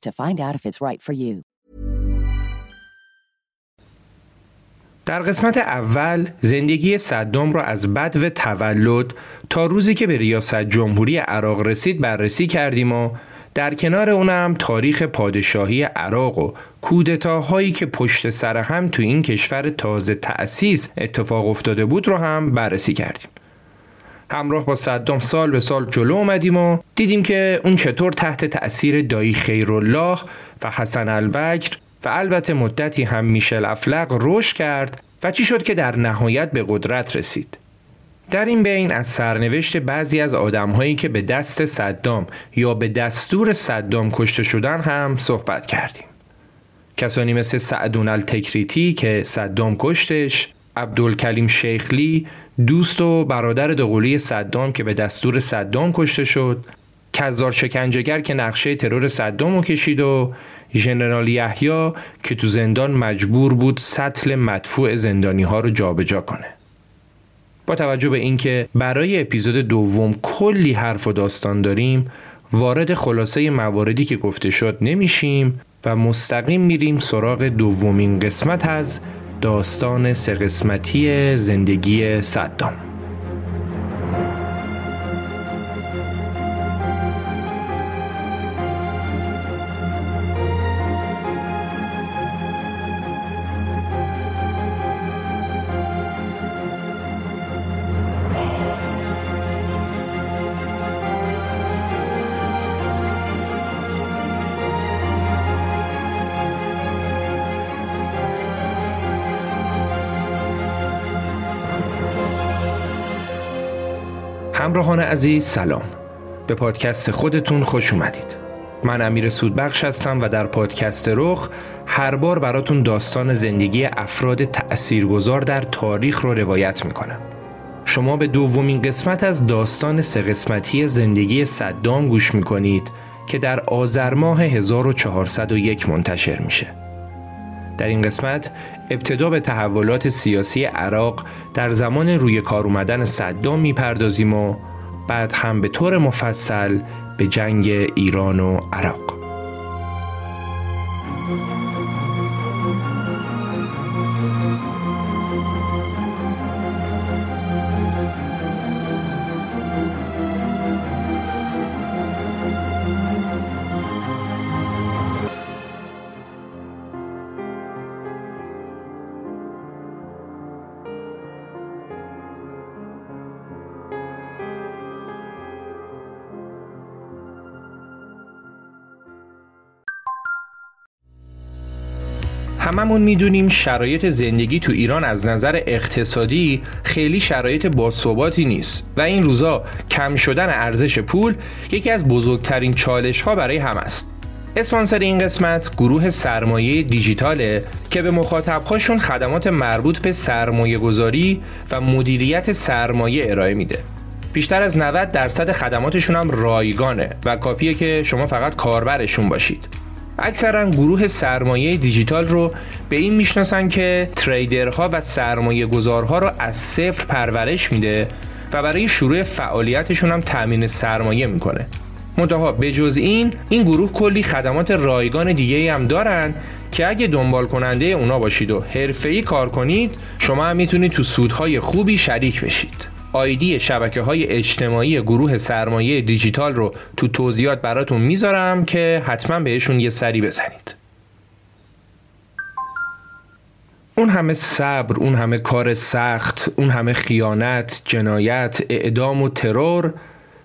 to find out if it's right for you. در قسمت اول زندگی صدام را از بدو تولد تا روزی که به ریاست جمهوری عراق رسید بررسی کردیم و در کنار اونم تاریخ پادشاهی عراق و کودتاهایی که پشت سر هم تو این کشور تازه تأسیس اتفاق افتاده بود رو هم بررسی کردیم. همراه با صدام سال به سال جلو اومدیم و دیدیم که اون چطور تحت تأثیر دایی خیرالله و حسن البکر و البته مدتی هم میشل افلق رشد کرد و چی شد که در نهایت به قدرت رسید. در این بین از سرنوشت بعضی از آدمهایی که به دست صدام یا به دستور صدام کشته شدن هم صحبت کردیم. کسانی مثل سعدون التکریتی که صدام کشتش، عبدالکلیم شیخلی دوست و برادر دوقلوی صدام که به دستور صدام کشته شد. کزار شکنجهگر که نقشه ترور صدام رو کشید و ژنرال یحیی که تو زندان مجبور بود سطل مدفوع زندانی ها رو جابجا کنه. با توجه به اینکه برای اپیزود دوم کلی حرف و داستان داریم وارد خلاصه مواردی که گفته شد نمیشیم و مستقیم میریم سراغ دومین قسمت از داستان سه قسمتی زندگی صدام. عزیز سلام. به پادکست خودتون خوش اومدید. من امیر سودبخش هستم و در پادکست رخ هر بار براتون داستان زندگی افراد تأثیرگذار در تاریخ رو روایت می‌کنم. شما به دومین قسمت از داستان سه قسمتی زندگی صدام گوش می‌کنید که در آذر ماه 1401 منتشر میشه. در این قسمت ابتدا به تحولات سیاسی عراق در زمان روی کار اومدن صدام می‌پردازیم و بعد هم به طور مفصل به جنگ ایران و عراق. هممون می‌دونیم شرایط زندگی تو ایران از نظر اقتصادی خیلی شرایط باثباتی نیست و این روزا کم شدن ارزش پول یکی از بزرگترین چالش ها برای هم است. اسپانسر این قسمت گروه سرمایه دیجیتاله که به مخاطبهاشون خدمات مربوط به سرمایه گذاری و مدیریت سرمایه ارائه میده. بیشتر از 90 درصد خدماتشون هم رایگانه و کافیه که شما فقط کاربرشون باشید. اکثرا گروه سرمایه دیجیتال رو به این می‌شناسن که تریدرها و سرمایه گذارها رو از صفر پرورش میده و برای شروع فعالیتشون هم تأمین سرمایه می‌کنه. منتها به جز این این گروه کلی خدمات رایگان دیگه هم دارن که اگه دنبال کننده اونا باشید و حرفه‌ای کار کنید شما هم می‌تونید تو سودهای خوبی شریک بشید. آیدی شبکه های اجتماعی گروه سرمایه دیجیتال رو تو توضیحات براتون می‌ذارم که حتما بهشون یه سری بزنید اون همه صبر، اون همه کار سخت، اون همه خیانت، جنایت، اعدام و ترور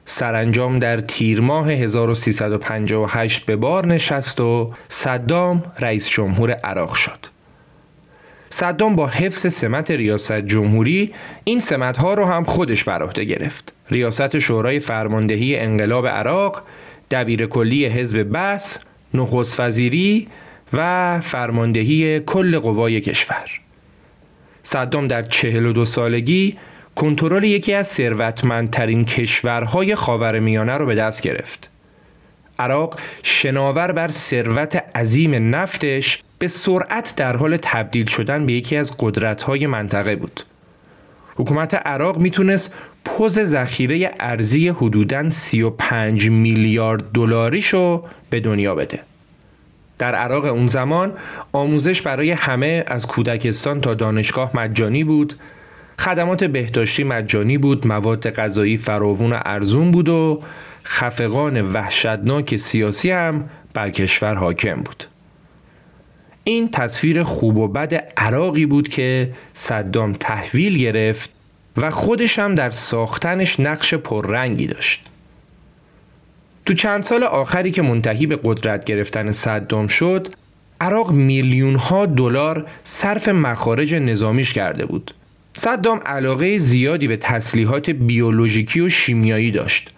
سرانجام در تیر ماه 1358 به بار نشست و صدام رئیس جمهور عراق شد. صدام با حفظ سمت ریاست جمهوری این سمت ها رو هم خودش بر عهده گرفت. ریاست شورای فرماندهی انقلاب عراق، دبیر کلی حزب بس، نخست وزیری و فرماندهی کل قوای کشور. صدام در 42 سالگی کنترل یکی از ثروتمندترین کشورهای خاورمیانه رو به دست گرفت. عراق شناور بر ثروت عظیم نفتش به سرعت در حال تبدیل شدن به یکی از قدرت‌های منطقه بود. حکومت عراق می‌تونست پوز ذخیره ارزی حدوداً 35 میلیارد دلاریشو به دنیا بده. در عراق اون زمان آموزش برای همه از کودکستان تا دانشگاه مجانی بود خدمات بهداشتی مجانی بود مواد غذایی فراوون و ارزون بود و خفقان وحشتناک سیاسی هم بر کشور حاکم بود این تصویر خوب و بد عراقی بود که صدام تحویل گرفت و خودش هم در ساختنش نقش پررنگی داشت. تو چند سال آخری که منتهی به قدرت گرفتن صدام شد عراق میلیون ها دلار صرف مخارج نظامیش کرده بود. صدام علاقه زیادی به تسلیحات بیولوژیکی و شیمیایی داشت.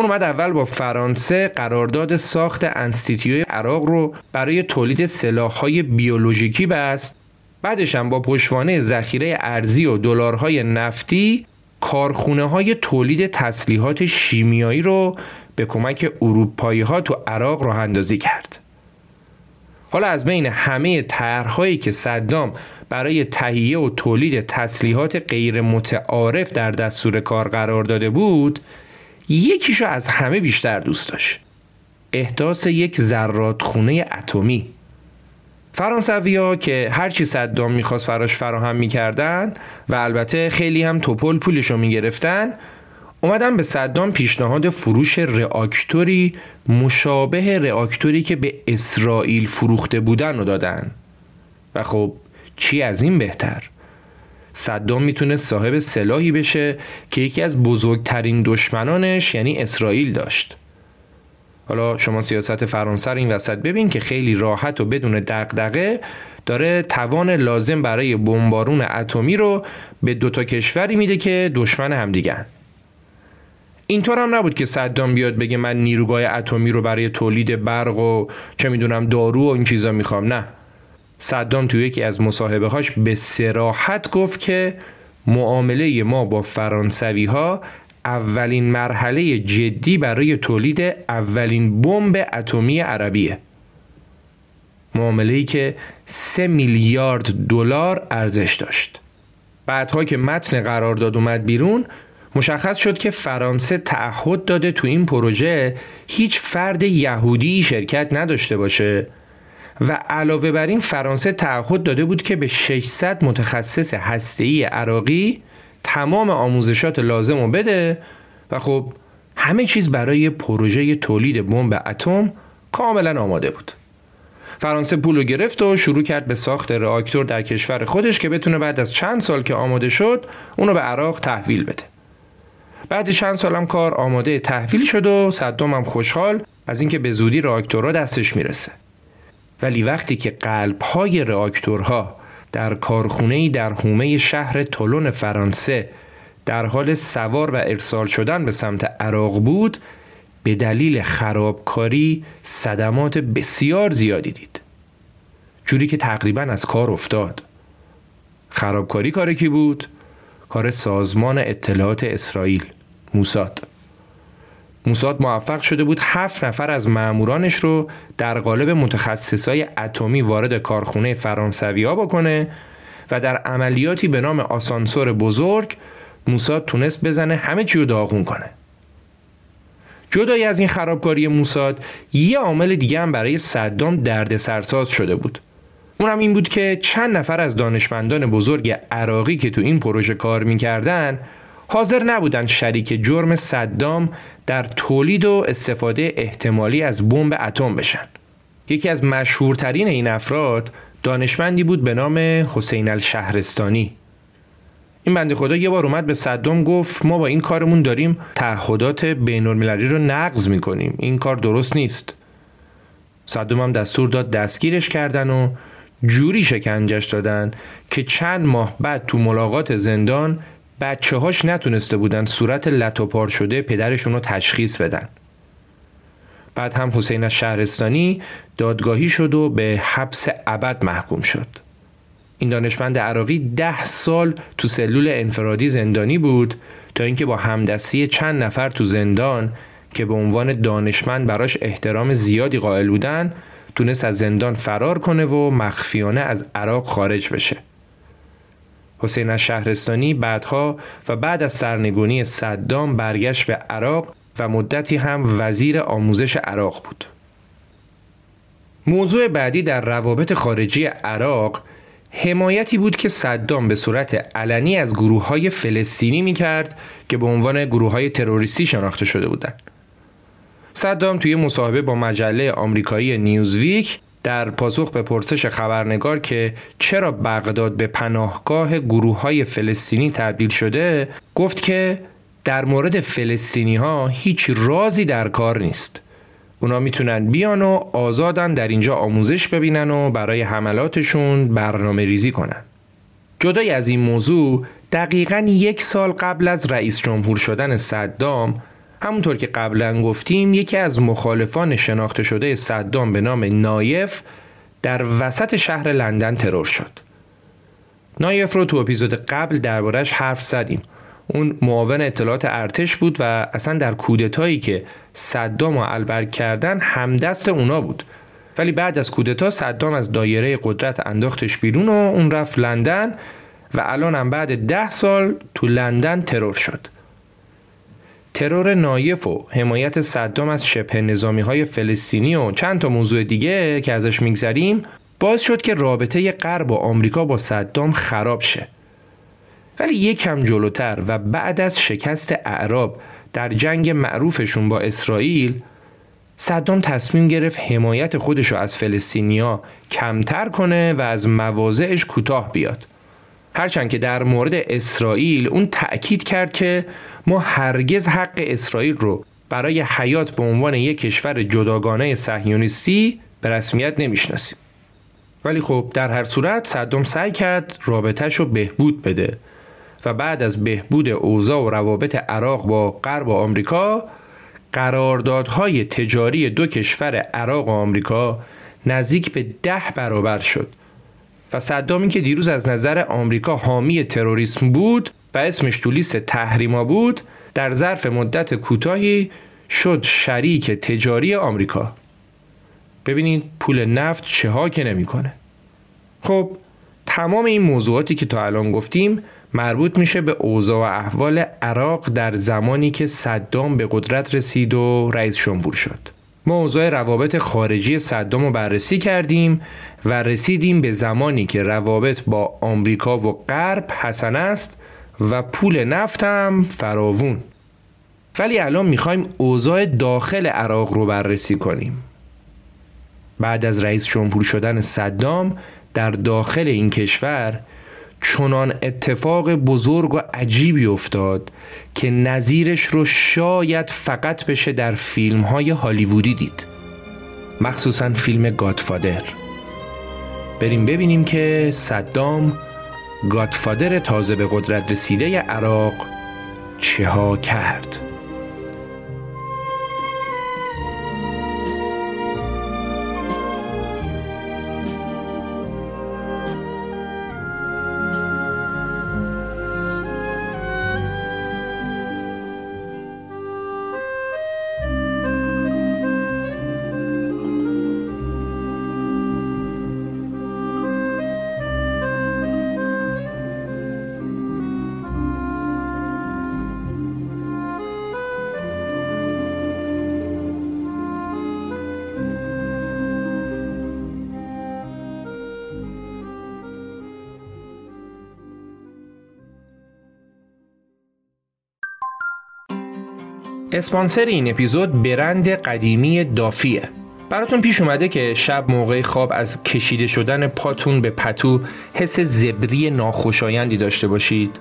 اون اومد اول با فرانسه قرارداد ساخت انستیتیوی عراق رو برای تولید سلاحهای بیولوژیکی بست بعدش هم با پشتوانه ذخیره ارزی و دلارهای نفتی کارخونه های تولید تسلیحات شیمیایی رو به کمک اروپایی ها تو عراق راه اندازی کرد. حالا از بین همه طرحهایی که صدام برای تهیه و تولید تسلیحات غیر متعارف در دستور کار قرار داده بود یکیشو از همه بیشتر دوست داشت. احداث یک زرادخونه اتمی. فرانسوی که هرچی صدام می‌خواست براش فراهم می‌کردن و البته خیلی هم توپل پولشو می‌گرفتن اومدن به صدام پیشنهاد فروش رآکتوری مشابه رآکتوری که به اسرائیل فروخته بودن رو دادن. و خب چی از این بهتر؟ صدام می‌تونه صاحب سلاحی بشه که یکی از بزرگترین دشمنانش یعنی اسرائیل داشت. حالا شما سیاست فرانسه این وسط ببین که خیلی راحت و بدون دغدغه داره توان لازم برای بمبارون اتمی رو به دوتا کشوری میده که دشمن همدیگن اینطور هم نبود که صدام بیاد بگه من نیروگاه اتمی رو برای تولید برق و چه می‌دونم دارو و این چیزا می‌خوام. نه. صدام توی یکی از مصاحبه هاش به سراحت گفت که معامله ما با فرانسوی ها اولین مرحله جدی برای تولید اولین بمب اتمی عربیه. معامله که سه میلیارد دلار ارزش داشت. بعدها که متن قرارداد اومد بیرون مشخص شد که فرانسه تعهد داده تو این پروژه هیچ فرد یهودی شرکت نداشته باشه. و علاوه بر این فرانسه تعهد داده بود که به 600 متخصص هسته‌ای عراقی تمام آموزشات لازم رو بده و خب همه چیز برای پروژه تولید بمب اتم کاملا آماده بود. فرانسه پول گرفت و شروع کرد به ساخت راکتور در کشور خودش که بتونه بعد از چند سال که آماده شد اونو به عراق تحویل بده. بعد چند سالم کار آماده تحویل شد و صدام هم خوشحال از اینکه به زودی راکتورها دستش می‌رسه. ولی وقتی که قلبهای راکتورها در کارخونه در حومه شهر تولون فرانسه در حال سوار و ارسال شدن به سمت عراق بود به دلیل خرابکاری صدمات بسیار زیادی دید. جوری که تقریبا از کار افتاد. خرابکاری کار کی بود؟ کار سازمان اطلاعات اسرائیل موساد. موساد موفق شده بود هفت نفر از معمورانش رو در قالب متخصصای اتمی وارد کارخونه فرانسوی ها بکنه و در عملیاتی به نام آسانسور بزرگ موساد تونست بزنه همه چی رو داغون کنه. جدای از این خرابکاری موساد یه عامل دیگه هم برای صدام درد سرساز شده بود. اونم این بود که چند نفر از دانشمندان بزرگ عراقی که تو این پروژه کار می‌کردن حاضر نبودن شریک جرم صدام در تولید و استفاده احتمالی از بمب اتم بشن. یکی از مشهورترین این افراد دانشمندی بود به نام حسین الشهرستانی. این بنده خدا یه بار اومد به صدام گفت ما با این کارمون داریم تعهدات بین المللی رو نقض می‌کنیم. این کار درست نیست. صدام هم دستور داد دستگیرش کردن و جوری شکنجش دادن که چند ماه بعد تو ملاقات زندان بچه هاش نتونسته بودن صورت لطوپار شده پدرشون رو تشخیص بدن. بعد هم حسین شهرستانی دادگاهی شد و به حبس ابد محکوم شد. این دانشمند عراقی ده سال تو سلول انفرادی زندانی بود تا اینکه با همدستی چند نفر تو زندان که به عنوان دانشمند براش احترام زیادی قائل بودن تونست از زندان فرار کنه و مخفیانه از عراق خارج بشه. حسین شهرستانی بعدها و بعد از سرنگونی صدام برگشت به عراق و مدتی هم وزیر آموزش عراق بود. موضوع بعدی در روابط خارجی عراق حمایتی بود که صدام به صورت علنی از گروه های فلسطینی می کرد که به عنوان گروه های تروریستی شناخته شده بودند. صدام توی مصاحبه با مجله آمریکایی نیوزویک در پاسخ به پرسش خبرنگار که چرا بغداد به پناهگاه گروه های فلسطینی تبدیل شده گفت که در مورد فلسطینی ها هیچ رازی در کار نیست. اونا می‌تونن بیان و آزادن در اینجا آموزش ببینن و برای حملاتشون برنامه ریزی کنن. جدای از این موضوع دقیقا یک سال قبل از رئیس جمهور شدن صدام همونطور که قبلا گفتیم یکی از مخالفان شناخته شده صدام به نام نایف در وسط شهر لندن ترور شد. نایف رو تو اپیزود قبل دربارش حرف زدیم. اون معاون اطلاعات ارتش بود و اصلا در کودتایی که صدام و البرگ کردن همدست اونا بود. ولی بعد از کودتا صدام از دایره قدرت انداختش بیرون و اون رفت لندن و الان هم بعد ده سال تو لندن ترور شد. ترور نایف و حمایت صدام از شبه نظامی های فلسطینی و چند تا موضوع دیگه که ازش میگذریم باعث شد که رابطه غرب و آمریکا با صدام خراب شه. ولی یک کم جلوتر و بعد از شکست اعراب در جنگ معروفشون با اسرائیل صدام تصمیم گرفت حمایت خودشو از فلسطینیا کمتر کنه و از مواضعش کوتاه بیاد. هرچند که در مورد اسرائیل اون تأکید کرد که ما هرگز حق اسرائیل رو برای حیات به عنوان یک کشور جداگانه صهیونیستی به رسمیت نمی‌شناسیم. ولی خب در هر صورت صدام سعی کرد رابطهش رو بهبود بده و بعد از بهبود اوضاع و روابط عراق با غرب و آمریکا قراردادهای تجاری دو کشور عراق و آمریکا نزدیک به ده برابر شد. و صدامی که دیروز از نظر آمریکا حامی تروریسم بود و اسمش تو لیست تحریما بود در ظرف مدت کوتاهی شد شریک تجاری آمریکا. ببینید پول نفت چه که نمی‌کنه. خب تمام این موضوعاتی که تا الان گفتیم مربوط میشه به اوضاع و احوال عراق در زمانی که صدام به قدرت رسید و رئیس جمهور شد. ما اوضاع روابط خارجی صدام رو بررسی کردیم. و رسیدیم به زمانی که روابط با آمریکا و غرب حسن است و پول نفت هم فراوون. ولی الان می‌خوایم اوضاع داخل عراق رو بررسی کنیم. بعد از رئیس جمهور شدن صدام در داخل این کشور چنان اتفاق بزرگ و عجیبی افتاد که نظیرش رو شاید فقط بشه در فیلم های هالیوودی دید. مخصوصا فیلم گادفادر. بریم ببینیم که صدام گادفادر تازه به قدرت رسیده عراق چه ها کرد. اسپانسر این اپیزود برند قدیمی دافیه. براتون پیش اومده که شب موقع خواب از کشیده شدن پاتون به پتو حس زبری ناخوشایندی داشته باشید.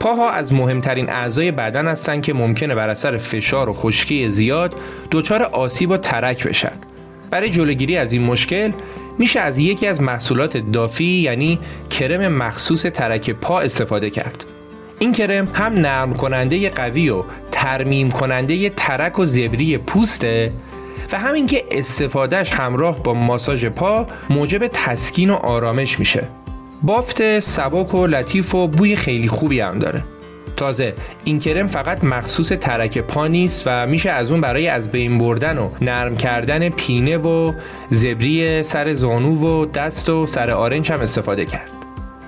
پاها از مهمترین اعضای بدن هستن که ممکنه بر اثر فشار و خشکی زیاد دچار آسیب و ترک بشن. برای جلوگیری از این مشکل میشه از یکی از محصولات دافی یعنی کرم مخصوص ترک پا استفاده کرد. این کرم هم نرم کننده قوی و ترمیم کننده ترک و زبری پوسته و همین که استفادهش همراه با ماساژ پا موجب تسکین و آرامش میشه. بافت سبک و لطیف و بوی خیلی خوبی هم داره. تازه این کرم فقط مخصوص ترک پا نیست و میشه از اون برای از بین بردن و نرم کردن پینه و زبری سر زانو و دست و سر آرنج هم استفاده کرد.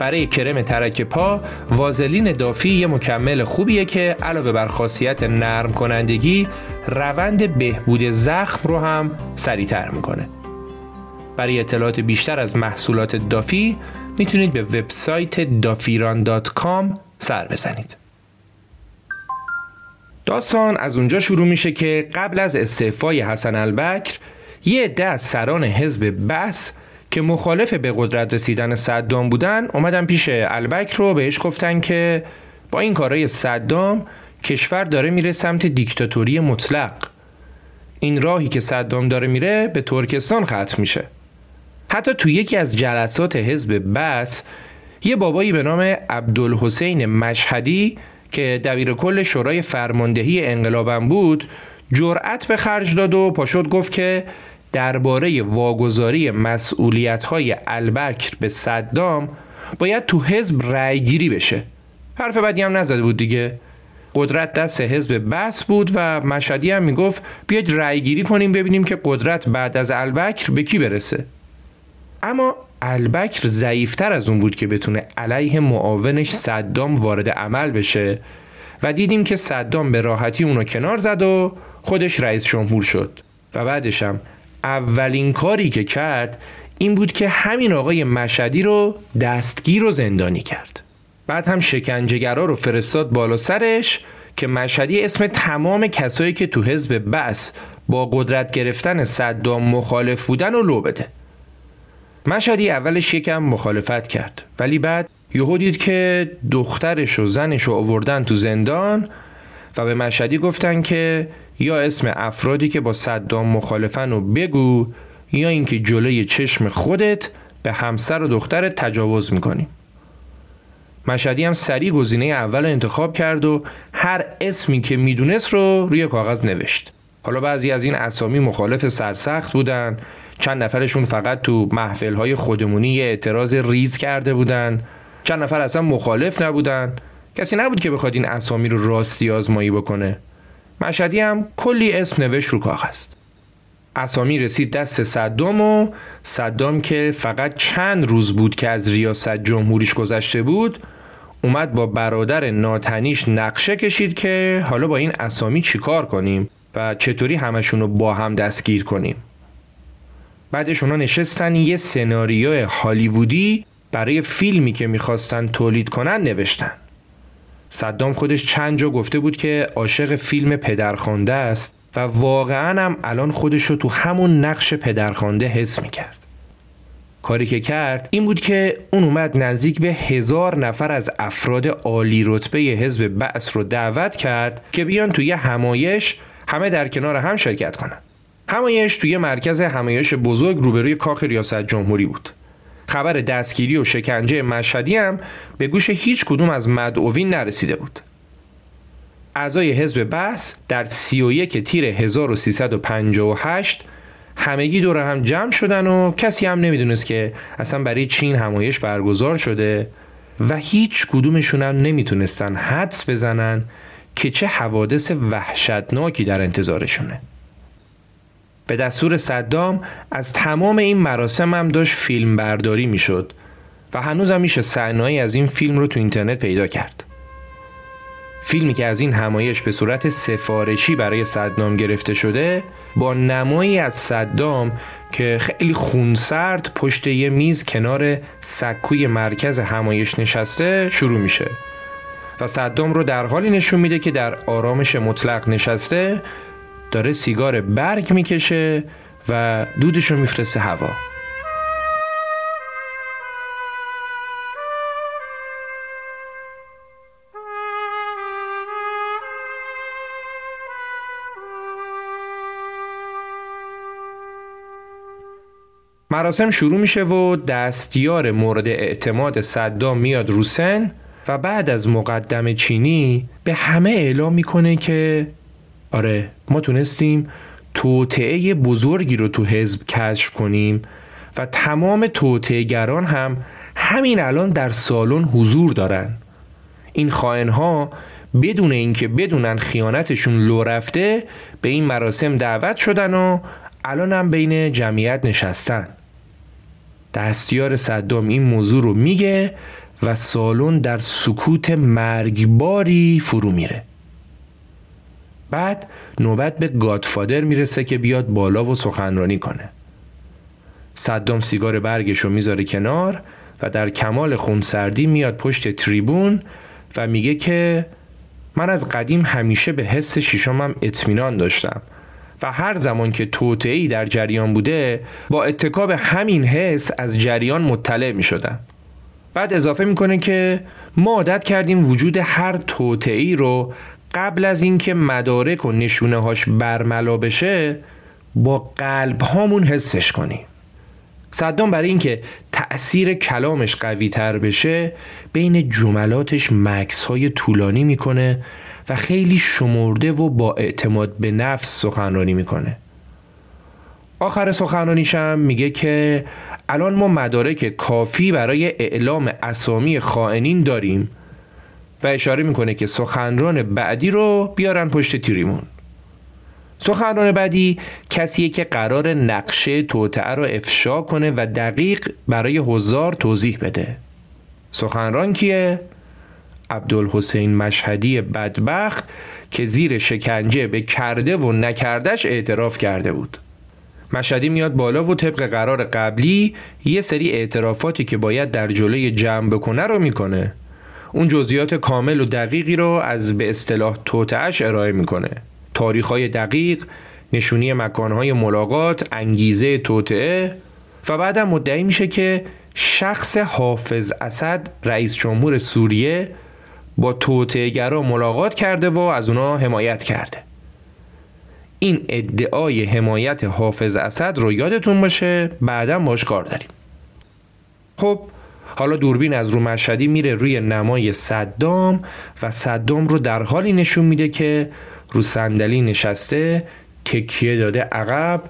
برای کرم ترک پا وازلین دافی یه مکمل خوبیه که علاوه بر خاصیت نرم کنندگی روند بهبود زخم رو هم سریعتر می‌کنه. برای اطلاعات بیشتر از محصولات دافی می‌تونید به وبسایت دافیران دات کام سر بزنید. داستان از اونجا شروع میشه که قبل از استعفای حسن البکر یه عده از سران حزب بس که مخالف به قدرت رسیدن صدام بودن اومدن پیش البکر رو بهش گفتن که با این کارای صدام کشور داره میره سمت دیکتاتوری مطلق. این راهی که صدام داره میره به ترکستان ختم میشه. حتی تو یکی از جلسات حزب بس یه بابایی به نام عبدالحسین مشهدی که دبیر کل شورای فرماندهی انقلابم بود جرأت به خرج داد و پاشد گفت که درباره واگذاری مسئولیت های البکر به صدام باید تو حزب رأیگیری بشه. حرف بدی هم نزده بود دیگه. قدرت دست حزب بس بود و مشهدی هم می‌گفت بیاید رأیگیری کنیم ببینیم که قدرت بعد از البکر به کی برسه. اما البکر ضعیفتر از اون بود که بتونه علیه معاونش صدام وارد عمل بشه و دیدیم که صدام به راحتی اونو کنار زد و خودش رئیس جمهور شد و بعدش هم اولین کاری که کرد این بود که همین آقای مشهدی رو دستگیر و زندانی کرد. بعد هم شکنجهگرا رو فرستاد بالا سرش که مشهدی اسم تمام کسایی که تو حزب بس با قدرت گرفتن صدام مخالف بودن و لو بده. مشهدی اولش یکم مخالفت کرد ولی بعد یهو دید که دخترش و زنش رو آوردن تو زندان و به مشهدی گفتن که یا اسم افرادی که با صدام مخالفن رو بگو یا اینکه جلوی چشم خودت به همسر و دخترت تجاوز می‌کنی. مشهدی هم سریع گزینه اول انتخاب کرد و هر اسمی که می‌دونست رو روی کاغذ نوشت. حالا بعضی از این اسامی مخالف سرسخت بودن چند نفرشون فقط تو محفل های خودمونی اعتراض ریز کرده بودن. چند نفر اصلا مخالف نبودن. کسی نبود که بخواد این اسامی رو راستی آزمایی بکنه. مشهدی هم کلی اسم نوشت رو کاغذ. اسامی رسید دست صدام و صدام که فقط چند روز بود که از ریاست جمهوریش گذشته بود اومد با برادر ناتنیش نقشه کشید که حالا با این اسامی چیکار کنیم و چطوری همشون رو با هم دستگیر کنیم. بعدش اونا نشستن یه سناریو هالیوودی برای فیلمی که می‌خواستن تولید کنن نوشتن. صدام خودش چند جا گفته بود که عاشق فیلم پدرخوانده است و واقعا هم الان خودش رو تو همون نقش پدرخوانده حس می‌کرد. کاری که کرد این بود که اون اومد نزدیک به هزار نفر از افراد عالی رتبه حزب بعث رو دعوت کرد که بیان توی همایش همه در کنار هم شرکت کنن. همایش توی مرکز همایش بزرگ روبروی کاخ ریاست جمهوری بود. خبر دستگیری و شکنجه مشهدی هم به گوش هیچ کدوم از مدعوین نرسیده بود. اعضای حزب بحث در 31 تیر 1358 همگی دور هم جمع شدن و کسی هم نمی‌دونست که اصلا برای چین همایش برگزار شده و هیچ کدومشون هم نمی‌تونستن حدس بزنن که چه حوادث وحشتناکی در انتظارشونه. به دستور صدام از تمام این مراسم هم داشت فیلم برداری می‌شد و هنوز هم میشه صحنه‌ای از این فیلم رو تو اینترنت پیدا کرد. فیلمی که از این همایش به صورت سفارشی برای صدام گرفته شده با نمایی از صدام که خیلی خونسرد پشت یه میز کنار سکوی مرکز همایش نشسته شروع میشه و صدام رو در حالی نشون میده که در آرامش مطلق نشسته داره سیگار برگ می‌کشه و دودش رو میفرسته هوا. مراسم شروع میشه و دستیار مورد اعتماد صدام میاد رو سن و بعد از مقدم چینی به همه اعلام می‌کنه که آره ما تونستیم توطعه بزرگی رو تو حزب کشف کنیم و تمام توطعهگران هم همین الان در سالن حضور دارن. این ها بدون اینکه بدونن خیانتشون لو رفته به این مراسم دعوت شدن و الان هم بین جمعیت نشستن. دستیار صدام این موضوع رو میگه و سالن در سکوت مرگباری فرو میره. بعد نوبت به گادفادر می‌رسه که بیاد بالا و سخنرانی کنه صدام سیگار برگش رو می‌ذاره کنار و در کمال خونسردی میاد پشت تریبون و میگه که من از قدیم همیشه به حس شیشمم اطمینان داشتم و هر زمان که توطعی در جریان بوده با اتکاب همین حس از جریان مطلع می شدم. بعد اضافه می‌کنه که ما عادت کردیم وجود هر توطعی رو قبل از اینکه مدارک و نشونه هاش برملا بشه با قلب هامون حسش کنیم. صدام برای اینکه تأثیر کلامش قوی تر بشه بین جملاتش مکس های طولانی می‌کنه و خیلی شمرده و با اعتماد به نفس سخنرانی می‌کنه. آخر سخنرانیشم میگه که الان ما مدارک کافی برای اعلام اسامی خائنین داریم. و اشاره می‌کنه که سخنران بعدی رو بیارن پشت تیریمون. سخنران بعدی کسیه که قرار نقشه توتعه رو افشا کنه و دقیق برای هزار توضیح بده. سخنران کیه؟ عبدالحسین مشهدی بدبخت که زیر شکنجه به کرده و نکردش اعتراف کرده بود. مشهدی میاد بالا و طبق قرار قبلی یه سری اعترافاتی که باید در جلوی جمع بکنه رو می‌کنه. اون جزئیات کامل و دقیقی رو از به اصطلاح توتعش ارائه می‌کنه. تاریخهای دقیق نشونی مکانهای ملاقات انگیزه توطعه و بعدم مدعی میشه که شخص حافظ اسد رئیس جمهور سوریه با توطعهگرا ملاقات کرده و از اونا حمایت کرده. این ادعای حمایت حافظ اسد رو یادتون باشه بعدا باش کار داریم. خب حالا دوربین از رو مشهدی میره روی نمای صدام و صدام رو در حالی نشون میده که رو صندلی نشسته تکیه داده عقب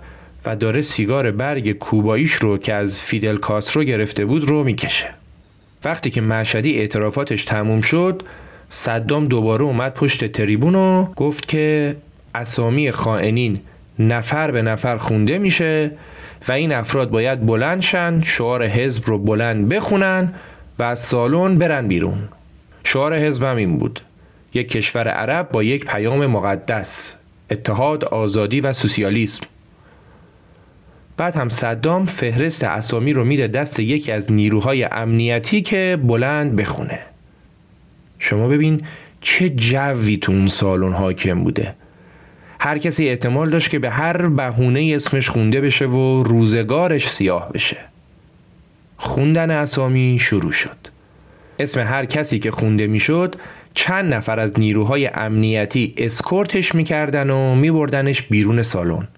و داره سیگار برگ کوباییش رو که از فیدل کاسترو گرفته بود رو می‌کشه. وقتی که مشهدی اعترافاتش تموم شد صدام دوباره اومد پشت تریبون و گفت که اسامی خائنین نفر به نفر خونده میشه و این افراد باید بلند شن شعار حزب رو بلند بخونن و از سالن برن بیرون. شعار حزب هم این بود. یک کشور عرب با یک پیام مقدس اتحاد آزادی و سوسیالیسم. بعد هم صدام فهرست اسامی رو میده دست یکی از نیروهای امنیتی که بلند بخونه. شما ببین چه جوی تو اون سالن حاکم بوده. هر کسی احتمال داشت که به هر بهونه اسمش خونده بشه و روزگارش سیاه بشه. خوندن اسامی شروع شد. اسم هر کسی که خونده می‌شد چند نفر از نیروهای امنیتی اسکورتش می‌کردن و میبردنش بیرون سالن.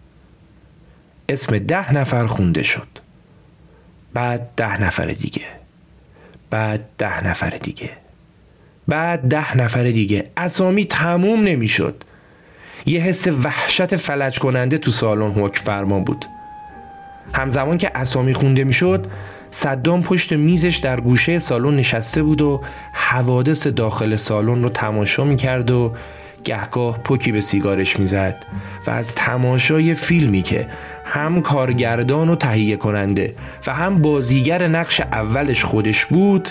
اسم ده نفر خونده شد. بعد ده نفر دیگه. بعد ده نفر دیگه. بعد ده نفر دیگه. اسامی تموم نمی‌شد. یه حس وحشت فلج کننده تو سالن حکم فرما بود. همزمان که اسامی خونده می‌شد صدام پشت میزش در گوشه سالن نشسته بود و حوادث داخل سالن رو تماشا می‌کرد و گهگاه پوکی به سیگارش می‌زد و از تماشای فیلمی که هم کارگردان و تهیه کننده و هم بازیگر نقش اولش خودش بود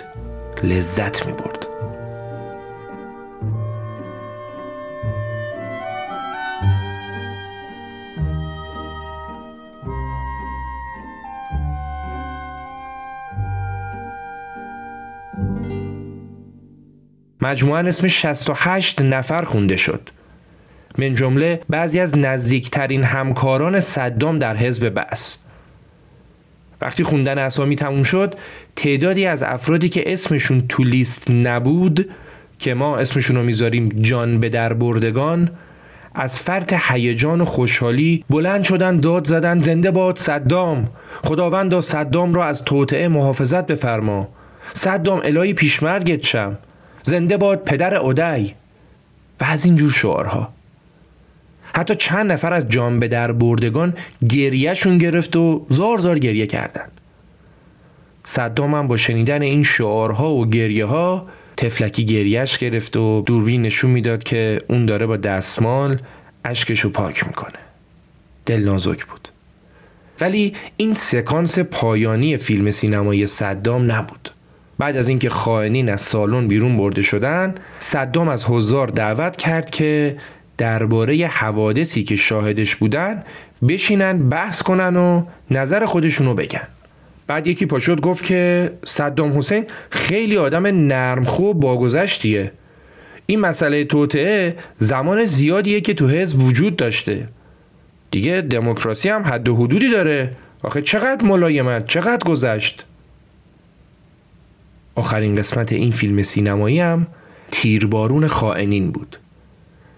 لذت می‌برد. مجموعا اسم 68 نفر خونده شد. من جمله بعضی از نزدیکترین همکاران صدام در حزب بس وقتی خوندن اسامی تموم شد تعدادی از افرادی که اسمشون تو لیست نبود که ما اسمشون رو می‌ذاریم جان به در بردگان از فرط هیجان و خوشحالی بلند شدن داد زدن زنده باد صدام. خداوند صدام را از توطعه محافظت بفرما. صدام الهی پیشمرگت شم. زنده باد پدر اودی و از این جور شعارها. حتی چند نفر از جان به در بردگان گریهشون گرفت و زار زار گریه کردن. صدام هم با شنیدن این شعارها و گریه ها تفلکی گریهش گرفت و دوربین نشون می‌داد که اون داره با دستمال اشکشو پاک می‌کنه. دل نازک بود. ولی این سکانس پایانی فیلم سینمایی صدام نبود. بعد از اینکه خائنین از سالن بیرون برده شدن صدام از هزار دعوت کرد که درباره حوادثی که شاهدش بودن بشینن بحث کنن و نظر خودشونو بگن. بعد یکی پاشد گفت که صدام حسین خیلی آدم نرمخو و باگذشتیه. این مسئله توطعه زمان زیادیه که تو حزب وجود داشته. دیگه دموکراسی هم حد و حدودی داره. آخه چقدر ملایمت چقدر گذشت؟ آخرین قسمت این فیلم سینمایی هم تیربارون خائنین بود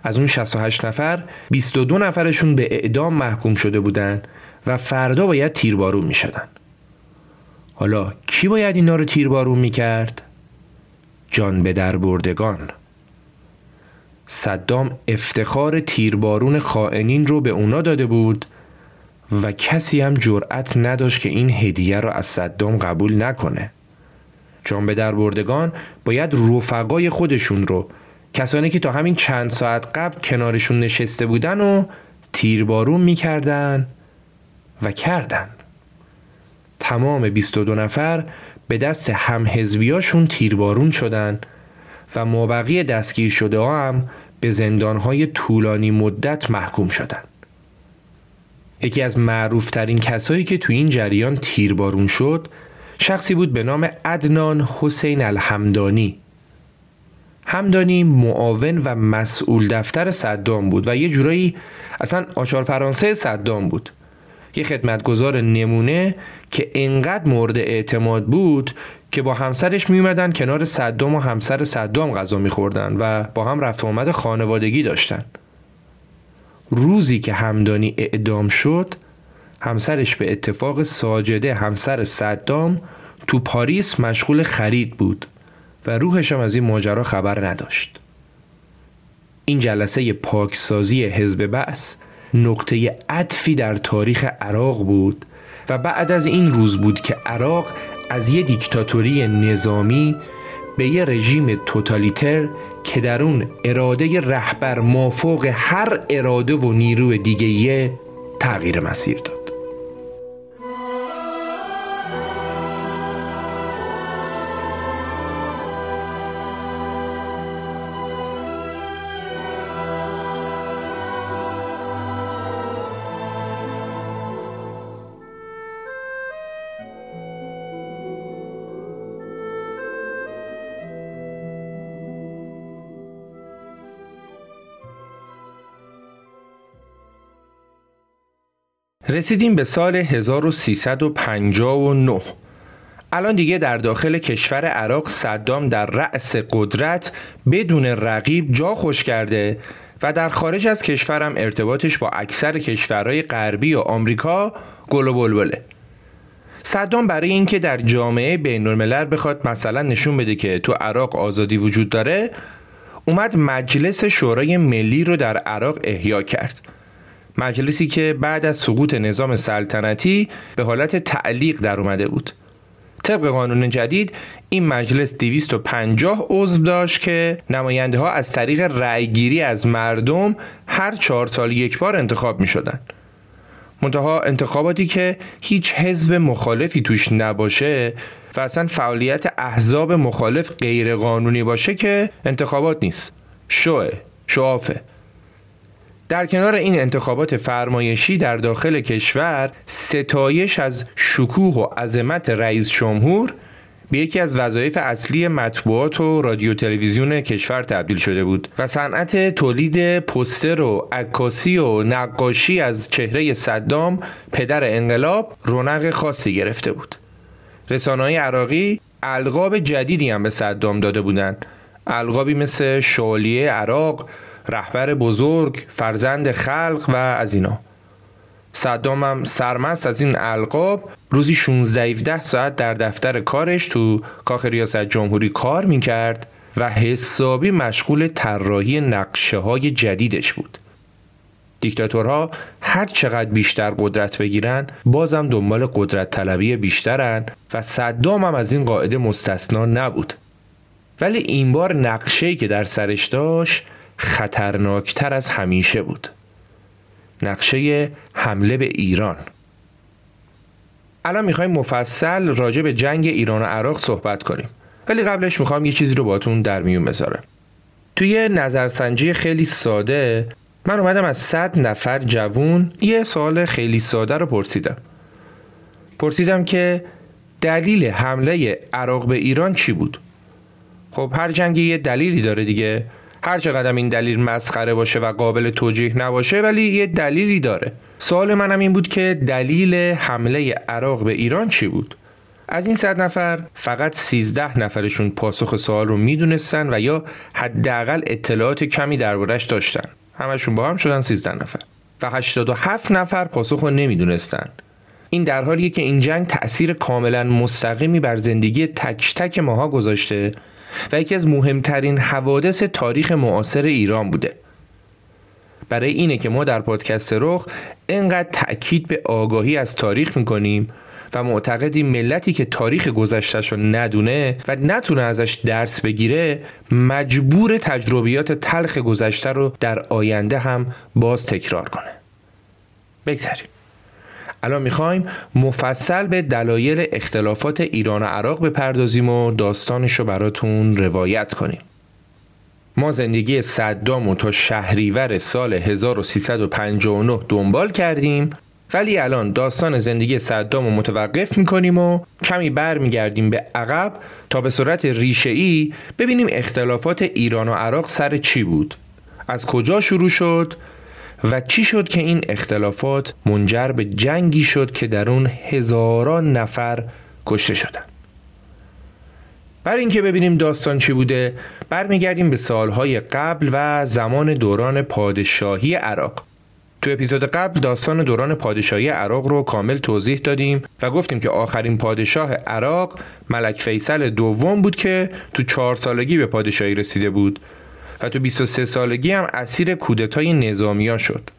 از اون 68 نفر 22 نفرشون به اعدام محکوم شده بودن و فردا باید تیربارون می شدن. حالا کی باید اینا رو تیربارون می کرد؟ جان به در بردگان صدام افتخار تیربارون خائنین رو به اونا داده بود و کسی هم جرأت نداشت که این هدیه رو از صدام قبول نکنه جان به در بردگان باید رفقای خودشون رو کسانی که تا همین چند ساعت قبل کنارشون نشسته بودن و تیربارون می‌کردن و کردن. تمام 22 نفر به دست همحزبیاشون تیربارون شدن و مابقی دستگیر شده هم به زندانهای طولانی مدت محکوم شدن. یکی از معروفترین کسایی که تو این جریان تیربارون شد شخصی بود به نام عدنان حسین الحمدانی. همدانی معاون و مسئول دفتر صدام بود و یه جورایی اصلا آچار فرانسه صدام بود. یه خدمتگزار نمونه که انقدر مورد اعتماد بود که با همسرش میومدن کنار صدام و همسر صدام غذا میخوردن و با هم رفت آمد خانوادگی داشتن. روزی که همدانی اعدام شد همسرش به اتفاق ساجده همسر صدام تو پاریس مشغول خرید بود و روحش هم از این ماجرا خبر نداشت. این جلسه پاکسازی حزب بعث نقطه عطفی در تاریخ عراق بود و بعد از این روز بود که عراق از یه دیکتاتوری نظامی به یه رژیم توتالیتر که در اون اراده رهبر مافوق هر اراده و نیرو دیگه تغییر مسیر داد. رسیدیم به سال 1359 الان دیگه در داخل کشور عراق صدام در رأس قدرت بدون رقیب جا خوش کرده و در خارج از کشورم ارتباطش با اکثر کشورهای غربی و آمریکا گل و بلبله. صدام برای اینکه در جامعه بین الملل بخواد مثلا نشون بده که تو عراق آزادی وجود داره اومد مجلس شورای ملی رو در عراق احیا کرد. مجلسی که بعد از سقوط نظام سلطنتی به حالت تعلیق در اومده بود. طبق قانون جدید این مجلس 250 عضو داشت که نماینده ها از طریق رأیگیری از مردم هر چهار سال یک بار انتخاب می شدن. منتها انتخاباتی که هیچ حزب مخالفی توش نباشه و اصلا فعالیت احزاب مخالف غیر قانونی باشه که انتخابات نیست. شوه شوافه. در کنار این انتخابات فرمایشی در داخل کشور ستایش از شکوه و عظمت رئیس جمهور به یکی از وظایف اصلی مطبوعات و رادیو تلویزیون کشور تبدیل شده بود و صنعت تولید پوستر و عکاسی و نقاشی از چهره صدام پدر انقلاب رونق خاصی گرفته بود. رسانه‌های عراقی القاب جدیدی هم به صدام داده بودند. القابی مثل شالیه عراق رهبر بزرگ فرزند خلق و از اینا. صدام هم سرمست از این القاب روزی 16 17 ساعت در دفتر کارش تو کاخ ریاست جمهوری کار می‌کرد و حسابی مشغول طراحی نقشه های جدیدش بود. دیکتاتورها هر چقدر بیشتر قدرت بگیرن بازم دنبال قدرت طلبی بیشترن و صدام هم از این قاعده مستثنا نبود. ولی این بار نقشه‌ای که در سرش داشت خطرناکتر از همیشه بود. نقشه حمله به ایران. الان می‌خوایم مفصل راجع به جنگ ایران و عراق صحبت کنیم. ولی قبلش می‌خوام یه چیزی رو باتون در میون بذارم. توی نظرسنجی خیلی ساده من اومدم از صد نفر جوون یه سوال خیلی ساده رو پرسیدم. پرسیدم که دلیل حمله عراق به ایران چی بود؟ خب هر جنگی یه دلیلی داره دیگه. هر چقدر این دلیل مسخره باشه و قابل توجیه نباشه ولی یه دلیلی داره. سوال منم این بود که دلیل حمله عراق به ایران چی بود؟ از این صد نفر فقط 13 نفرشون پاسخ سوال رو می‌دونستن و یا حداقل اطلاعات کمی دربارش داشتن. همشون با هم شدن 13 نفر و 87 نفر پاسخ رو نمی‌دونستن. این در حالیه که این جنگ تأثیر کاملا مستقیمی بر زندگی تک تک ماها گذاشته و یکی از مهمترین حوادث تاریخ معاصر ایران بوده. برای اینه که ما در پادکست رخ انقدر تأکید به آگاهی از تاریخ می‌کنیم و معتقدیم ملتی که تاریخ گذشتش رو ندونه و نتونه ازش درس بگیره مجبور تجربیات تلخ گذشته رو در آینده هم باز تکرار کنه. بگذاریم الان می‌خوایم مفصل به دلایل اختلافات ایران و عراق بپردازیم و داستانش رو براتون روایت کنیم. ما زندگی صدام و تا شهریور سال 1359 دنبال کردیم ولی الان داستان زندگی صدام رو متوقف می‌کنیم و کمی برمیگردیم به عقب تا به صورت ریشه ای ببینیم اختلافات ایران و عراق سر چی بود؟ از کجا شروع شد؟ و چی شد که این اختلافات منجر به جنگی شد که در اون هزاران نفر کشته شدن برای اینکه ببینیم داستان چی بوده برمیگردیم به سالهای قبل و زمان دوران پادشاهی عراق. تو اپیزود قبل داستان دوران پادشاهی عراق رو کامل توضیح دادیم و گفتیم که آخرین پادشاه عراق ملک فیصل دوم بود که تو چهار سالگی به پادشاهی رسیده بود. و تو 23 سالگی هم اسیر کودتای نظامیان شد.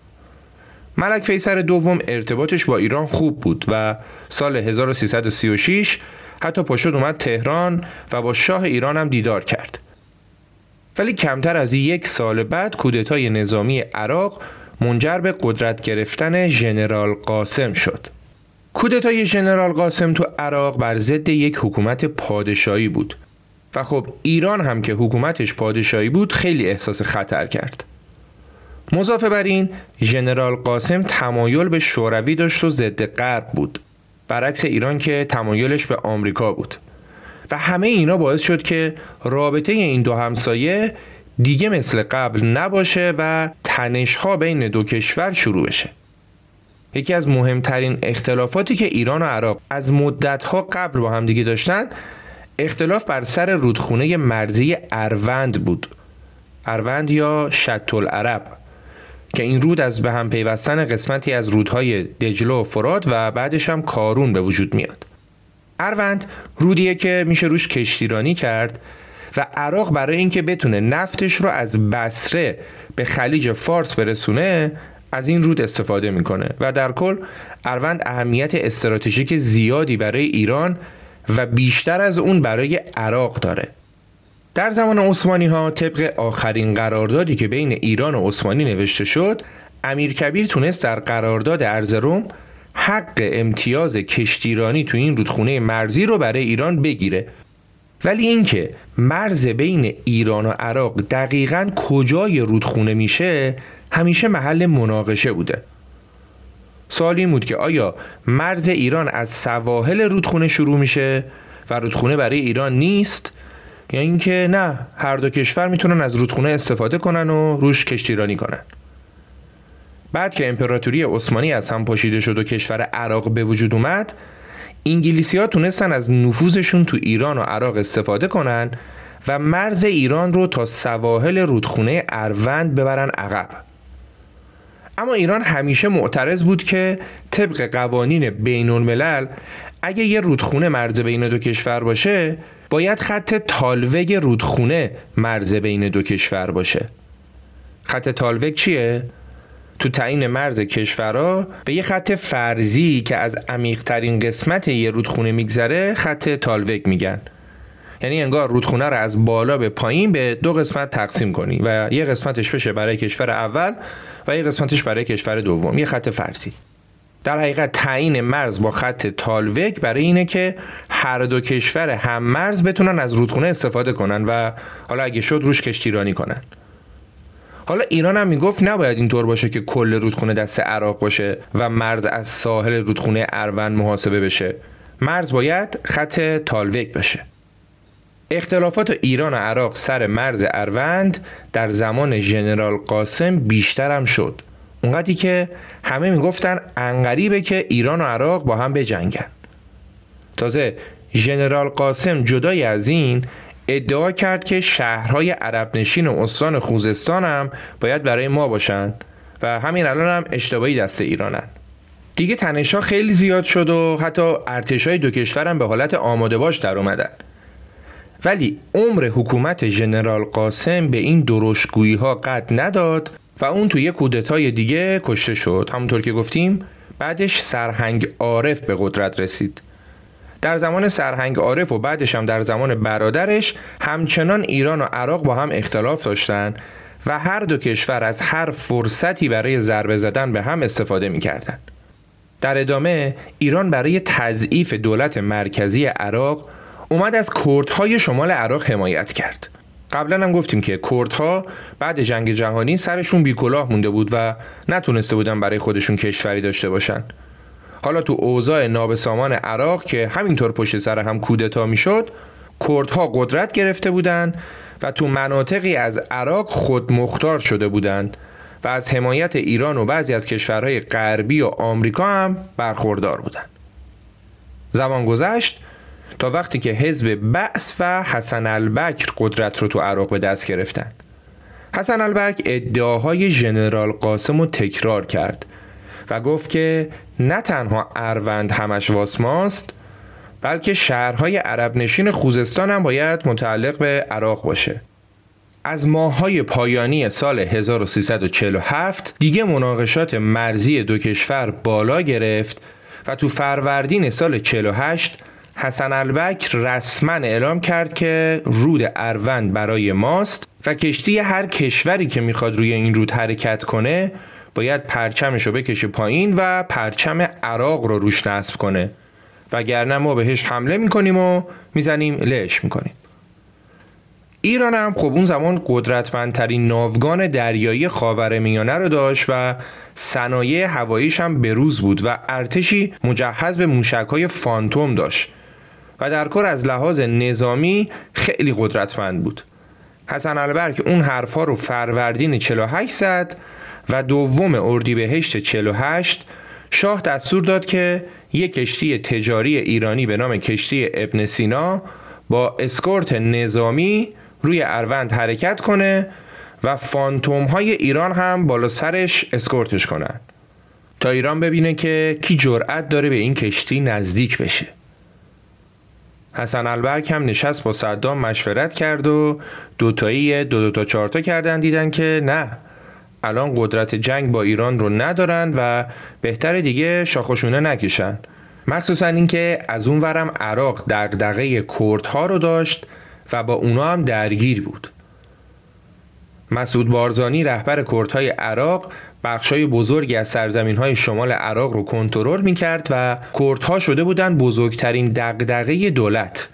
ملک فیصل دوم ارتباطش با ایران خوب بود و سال 1336 حتی پشت اومد تهران و با شاه ایران هم دیدار کرد. ولی کمتر از یک سال بعد کودتای نظامی عراق منجر به قدرت گرفتن ژنرال قاسم شد. کودتای ژنرال قاسم تو عراق بر ضد یک حکومت پادشاهی بود. و خب ایران هم که حکومتش پادشاهی بود خیلی احساس خطر کرد. مضافه بر این ژنرال قاسم تمایل به شوروی داشت و ضد غرب بود. برعکس ایران که تمایلش به آمریکا بود. و همه اینا باعث شد که رابطه این دو همسایه دیگه مثل قبل نباشه و تنشها بین دو کشور شروع بشه. یکی از مهمترین اختلافاتی که ایران و عراق از مدتها قبل با هم دیگه داشتن اختلاف بر سر رودخونه مرزی اروند بود. اروند یا شط العرب که این رود از به هم پیوستن قسمتی از رودهای دجله و فرات و بعدش هم کارون به وجود میاد. اروند رودیه که میشه روش کشتیرانی کرد و عراق برای اینکه بتونه نفتش رو از بسره به خلیج فارس برسونه از این رود استفاده می‌کنه و در کل اروند اهمیت استراتژیک زیادی برای ایران و بیشتر از اون برای عراق داره. در زمان عثمانی ها طبق آخرین قراردادی که بین ایران و عثمانی نوشته شد امیر کبیر تونست در قرارداد ارزروم حق امتیاز کشتیرانی تو این رودخونه مرزی رو برای ایران بگیره. ولی اینکه مرز بین ایران و عراق دقیقا کجای رودخونه میشه همیشه محل مناقشه بوده. سوال این بود که آیا مرز ایران از سواحل رودخونه شروع میشه و رودخونه برای ایران نیست؟ یا اینکه نه هر دو کشور می‌تونن از رودخونه استفاده کنن و روش کشتیرانی کنن. بعد که امپراتوری عثمانی از هم پاشیده شد و کشور عراق به وجود اومد انگلیسی ها تونستن از نفوذشون تو ایران و عراق استفاده کنن و مرز ایران رو تا سواحل رودخونه اروند ببرن عقب. اما ایران همیشه معترض بود که طبق قوانین بین الملل اگه یه رودخونه مرز بین دو کشور باشه باید خط تالوگ رودخونه مرز بین دو کشور باشه خط تالوگ چیه؟ تو تعیین مرز کشورها به یه خط فرضی که از عمیقترین قسمت یه رودخونه میگذره خط تالوگ میگن یعنی انگار رودخونه رو از بالا به پایین به دو قسمت تقسیم کنی و یه قسمتش بشه برای کشور اول و یه قسمتش برای کشور دوم. یه خط فرضی در حقیقت تعیین مرز با خط تالوگ برای اینه که هر دو کشور هم مرز بتونن از رودخونه استفاده کنن و حالا اگه شد روش کشتیرانی کنن. حالا ایران هم می‌گفت نباید اینطور باشه که کل رودخونه دست عراق باشه و مرز از ساحل رودخونه اروند محاسبه بشه. مرز باید خط تالوگ بشه اختلافات ایران و عراق سر مرز اروند در زمان ژنرال قاسم بیشتر هم شد. اونقدری که همه می‌گفتن انقریبه که ایران و عراق با هم بجنگن. تازه ژنرال قاسم جدای از این ادعا کرد که شهرهای عرب نشین و استان خوزستان هم باید برای ما باشن و همین الان هم اشتباهی دست ایرانن. دیگه تنشا خیلی زیاد شد و حتی ارتشای دو کشور هم به حالت آماده باش در اومدن. ولی عمر حکومت ژنرال قاسم به این درشگویی ها قد نداد و اون توی کودتای دیگه کشته شد همونطور که گفتیم بعدش سرهنگ عارف به قدرت رسید در زمان سرهنگ عارف و بعدش هم در زمان برادرش همچنان ایران و عراق با هم اختلاف داشتن و هر دو کشور از هر فرصتی برای ضربه زدن به هم استفاده می‌کردن. در ادامه ایران برای تضعیف دولت مرکزی عراق اومد از کردهای شمال عراق حمایت کرد. قبلا هم گفتیم که کردها بعد جنگ جهانی سرشون بیکلاه مونده بود و نتونسته بودن برای خودشون کشوری داشته باشن. حالا تو اوضاع نابسامان عراق که همینطور پشت سر هم کودتا می‌شد کردها قدرت گرفته بودند و تو مناطقی از عراق خود مختار شده بودند و از حمایت ایران و بعضی از کشورهای غربی و آمریکا هم برخوردار بودند. زمان گذشت تا وقتی که حزب بعث و حسن البکر قدرت رو تو عراق به دست گرفتن. حسن البکر ادعاهای ژنرال قاسم رو تکرار کرد و گفت که نه تنها اروند همش واسماست بلکه شهرهای عرب نشین خوزستان هم باید متعلق به عراق باشه از ماههای پایانی سال 1347 دیگه مناقشات مرزی دو کشور بالا گرفت و تو فروردین سال 48 حسن البکر رسما اعلام کرد که رود اروند برای ماست و کشتی هر کشوری که می‌خواد روی این رود حرکت کنه باید پرچمش رو بکشه پایین و پرچم عراق رو روش نصب کنه. وگرنه ما بهش حمله می‌کنیم و می‌زنیم لش می‌کنیم. ایران هم خب اون زمان قدرتمندترین ناوگان دریایی خاور میانه رو داشت و صنایع هواییش هم بروز بود و ارتشی مجهز به موشک های فانتوم داشت. و در کار از لحاظ نظامی خیلی قدرتمند بود. حسن البرک اون حرفها رو فروردین 48 زد و دوم اردیبهشت 48 شاه دستور داد که یک کشتی تجاری ایرانی به نام کشتی ابن سینا با اسکورت نظامی روی اروند حرکت کنه و فانتوم های ایران هم بالا سرش اسکورتش کنن. تا ایران ببینه که کی جرأت داره به این کشتی نزدیک بشه. حسن البکر هم نشست با صدام مشورت کرد و دوتایی دو دو تا چارتا کردن دیدن که نه الان قدرت جنگ با ایران رو ندارن و بهتر دیگه شاخشونه نکشن. مخصوصا اینکه از اون ورم عراق دغدغه کردها رو داشت و با اونا هم درگیر بود. مسعود بارزانی رهبر کردهای عراق بخشای بزرگی از سرزمین های شمال عراق رو کنترل می کرد و کردها شده بودن بزرگترین دغدغه دولت.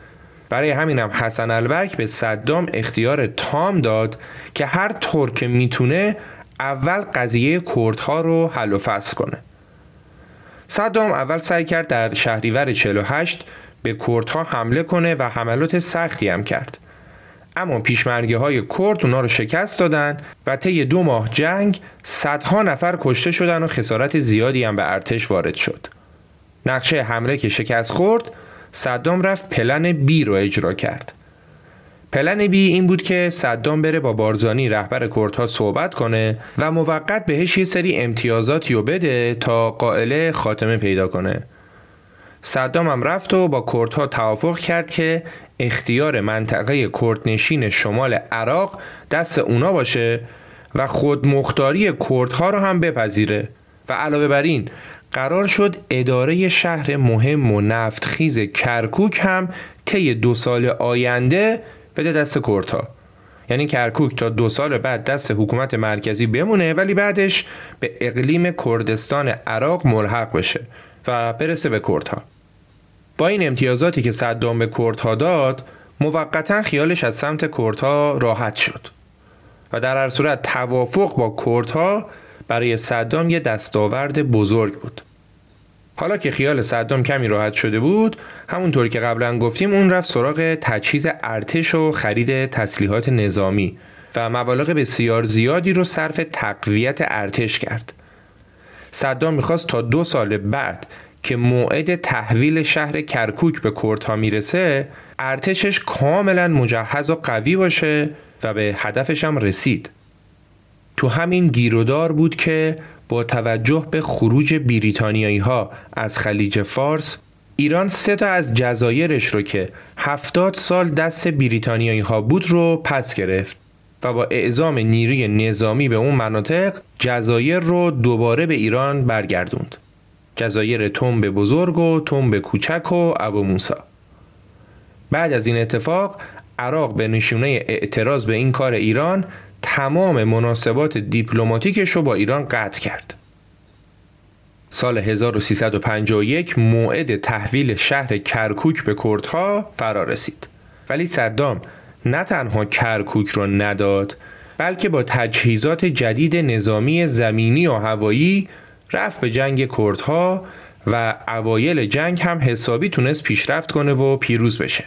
برای همینم حسن البرک به صدام اختیار تام داد که هر طور که می‌تونه اول قضیه کردها رو حل و فصل کنه. صدام اول سعی کرد در شهریور 48 به کردها حمله کنه و حملات سختی هم کرد. اما پیشمرگه های کرد اونا رو شکست دادن و طی دو ماه جنگ صدها نفر کشته شدن و خسارت زیادی هم به ارتش وارد شد. نقشه حمله که شکست خورد صدام رفت پلن بی رو اجرا کرد. پلن بی این بود که صدام بره با بارزانی رهبر کردها صحبت کنه و موقت بهش یه سری امتیازاتی رو بده تا قائله خاتمه پیدا کنه. صدام هم رفت و با کردها توافق کرد که اختیار منطقه کردنشین شمال عراق دست اونا باشه و خود مختاری کردها رو هم بپذیره. و علاوه بر این قرار شد اداره شهر مهم و نفتخیز کرکوک هم طی دو سال آینده بده دست کردها. یعنی کرکوک تا دو سال بعد دست حکومت مرکزی بمونه ولی بعدش به اقلیم کردستان عراق ملحق بشه و برسه به کردها. با این امتیازاتی که صدام به کردها داد موقتا خیالش از سمت کردها راحت شد و در هر صورت توافق با کردها برای صدام یه دستاورد بزرگ بود. حالا که خیال صدام کمی راحت شده بود همونطور که قبلا گفتیم اون رفت سراغ تجهیز ارتش و خرید تسلیحات نظامی و مبالغ بسیار زیادی رو صرف تقویت ارتش کرد. صدام می‌خواست تا دو سال بعد که موعد تحویل شهر کرکوک به کردها می‌رسه ارتشش کاملا مجهز و قوی باشه و به هدفش هم رسید تو همین گیرودار بود که با توجه به خروج بریتانیایی ها از خلیج فارس ایران سه تا از جزایرش رو که هفتاد سال دست بریتانیایی ها بود رو پس گرفت و با اعزام نیروی نظامی به اون مناطق جزایر رو دوباره به ایران برگردوند. جزایر تنب بزرگ و تنب کوچک و ابو موسا. بعد از این اتفاق عراق به نشونه اعتراض به این کار ایران تمام مناسبات دیپلماتیکش رو با ایران قطع کرد. سال 1351 موعد تحویل شهر کرکوک به کردها فرا رسید. ولی صدام نه تنها کرکوک را نداد بلکه با تجهیزات جدید نظامی زمینی و هوایی رفت به جنگ کردها و اوایل جنگ هم حسابی تونست پیشرفت کنه و پیروز بشه.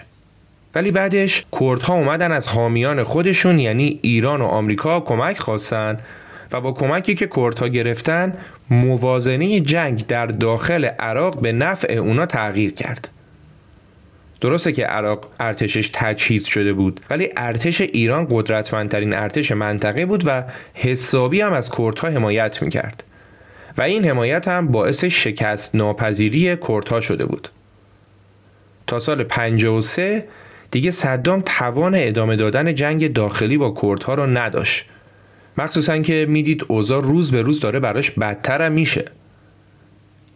ولی بعدش کردها اومدن از حامیان خودشون یعنی ایران و آمریکا کمک خواستن و با کمکی که کردها گرفتن موازنه جنگ در داخل عراق به نفع اونا تغییر کرد درسته که عراق ارتشش تجهیز شده بود ولی ارتش ایران قدرتمندترین ارتش منطقه بود و حسابی هم از کردها حمایت می‌کرد و این حمایت هم باعث شکست ناپذیری کردها شده بود. تا سال 53 دیگه صدام توان ادامه دادن جنگ داخلی با کردها رو نداشت. مخصوصا که می‌دید اوضاع روز به روز داره براش بدتر میشه.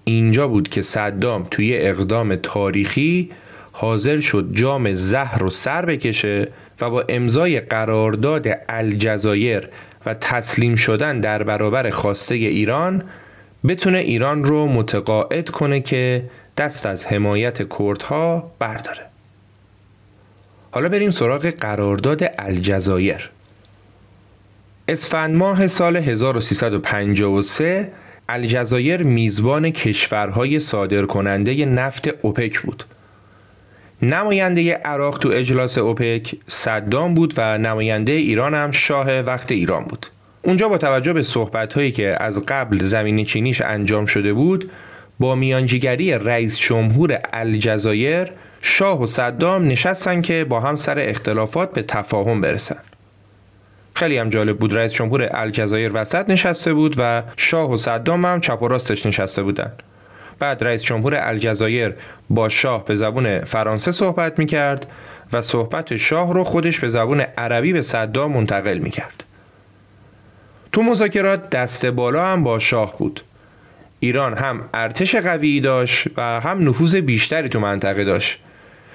اینجا بود که صدام توی اقدام تاریخی حاضر شد جام زهر رو سر بکشه و با امضای قرارداد الجزایر و تسلیم شدن در برابر خواسته ایران بتونه ایران رو متقاعد کنه که دست از حمایت کردها برداره حالا بریم سراغ قرارداد الجزایر اسفند ماه سال 1353 الجزایر میزبان کشورهای صادرکننده نفت اوپک بود. نماینده عراق تو اجلاس اوپک صدام بود و نماینده ایران هم شاه وقت ایران بود. اونجا با توجه به صحبت هایی که از قبل زمین چینیش انجام شده بود با میانجیگری رئیس جمهور الجزایر شاه و صدام نشستن که با هم سر اختلافات به تفاهم برسن. خیلی هم جالب بود رئیس جمهور الجزایر وسط نشسته بود و شاه و صدام هم چپ و راستش نشسته بودن بعد رئیس جمهور الجزایر با شاه به زبون فرانسه صحبت می‌کرد و صحبت شاه رو خودش به زبون عربی به صدام منتقل می‌کرد تو مذاکرات دست بالا هم با شاه بود. ایران هم ارتش قوی داشت و هم نفوذ بیشتری تو منطقه داشت.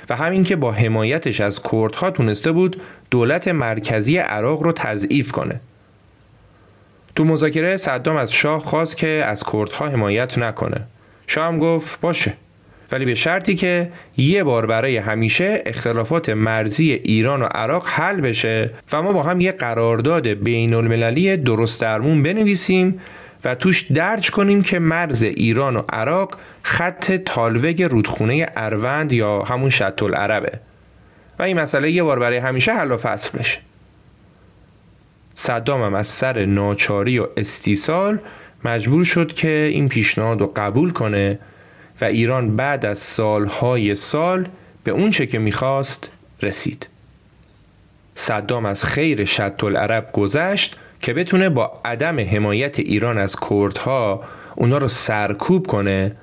و همین که با حمایتش از کردها تونسته بود دولت مرکزی عراق رو تضعیف کنه. تو مذاکره صدام از شاه خواست که از کردها حمایت نکنه. شاه هم گفت باشه. ولی به شرطی که یه بار برای همیشه اختلافات مرزی ایران و عراق حل بشه و ما با هم یه قرارداد بین المللی درست درمون بنویسیم و توش درج کنیم که مرز ایران و عراق خط تالوگ رودخونه اروند یا همون شط العربه و این مسئله یه بار برای همیشه حل و فصل بشه. صدام هم از سر ناچاری و استیصال مجبور شد که این پیشنهاد رو قبول کنه و ایران بعد از سالهای سال به اون چه که می‌خواست رسید. صدام از خیر شط العرب گذشت که بتونه با عدم حمایت ایران از کردها اونا رو سرکوب کنه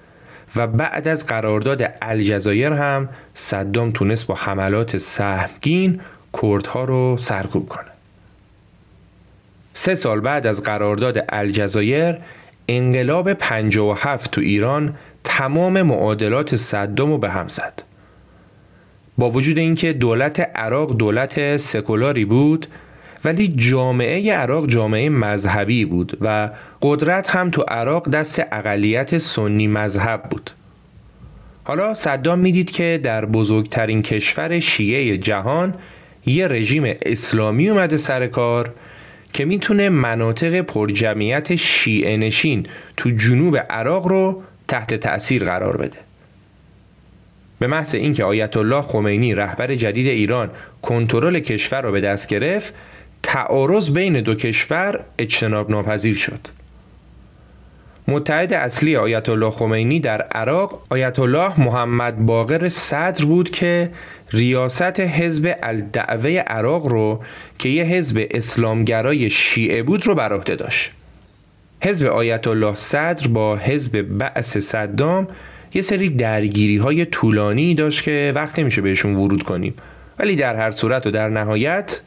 و بعد از قرارداد الجزایر هم صدام تونست با حملات سهمگین کردها رو سرکوب کنه. سه سال بعد از قرارداد الجزایر انقلاب 57 تو ایران تمام معادلات صدام رو به هم زد. با وجود اینکه دولت عراق دولت سکولاری بود ولی جامعه عراق جامعه مذهبی بود و قدرت هم تو عراق دست اقلیت سنی مذهب بود. حالا صدام می‌دید که در بزرگترین کشور شیعه جهان یه رژیم اسلامی اومده سر کار که می‌تونه مناطق پرجمعیت شیعه نشین تو جنوب عراق رو تحت تأثیر قرار بده. به محض اینکه آیت الله خمینی رهبر جدید ایران کنترل کشور را به دست گرفت تعارض بین دو کشور اجتناب ناپذیر شد. متحد اصلی آیت الله خمینی در عراق آیت الله محمد باقر صدر بود که ریاست حزب الدعوه عراق رو که یه حزب اسلامگرای شیعه بود رو بر عهده داشت. حزب آیت الله صدر با حزب بعث صدام یه سری درگیری های طولانی داشت که وقت نمیشه بهشون ورود کنیم. ولی در هر صورت و در نهایت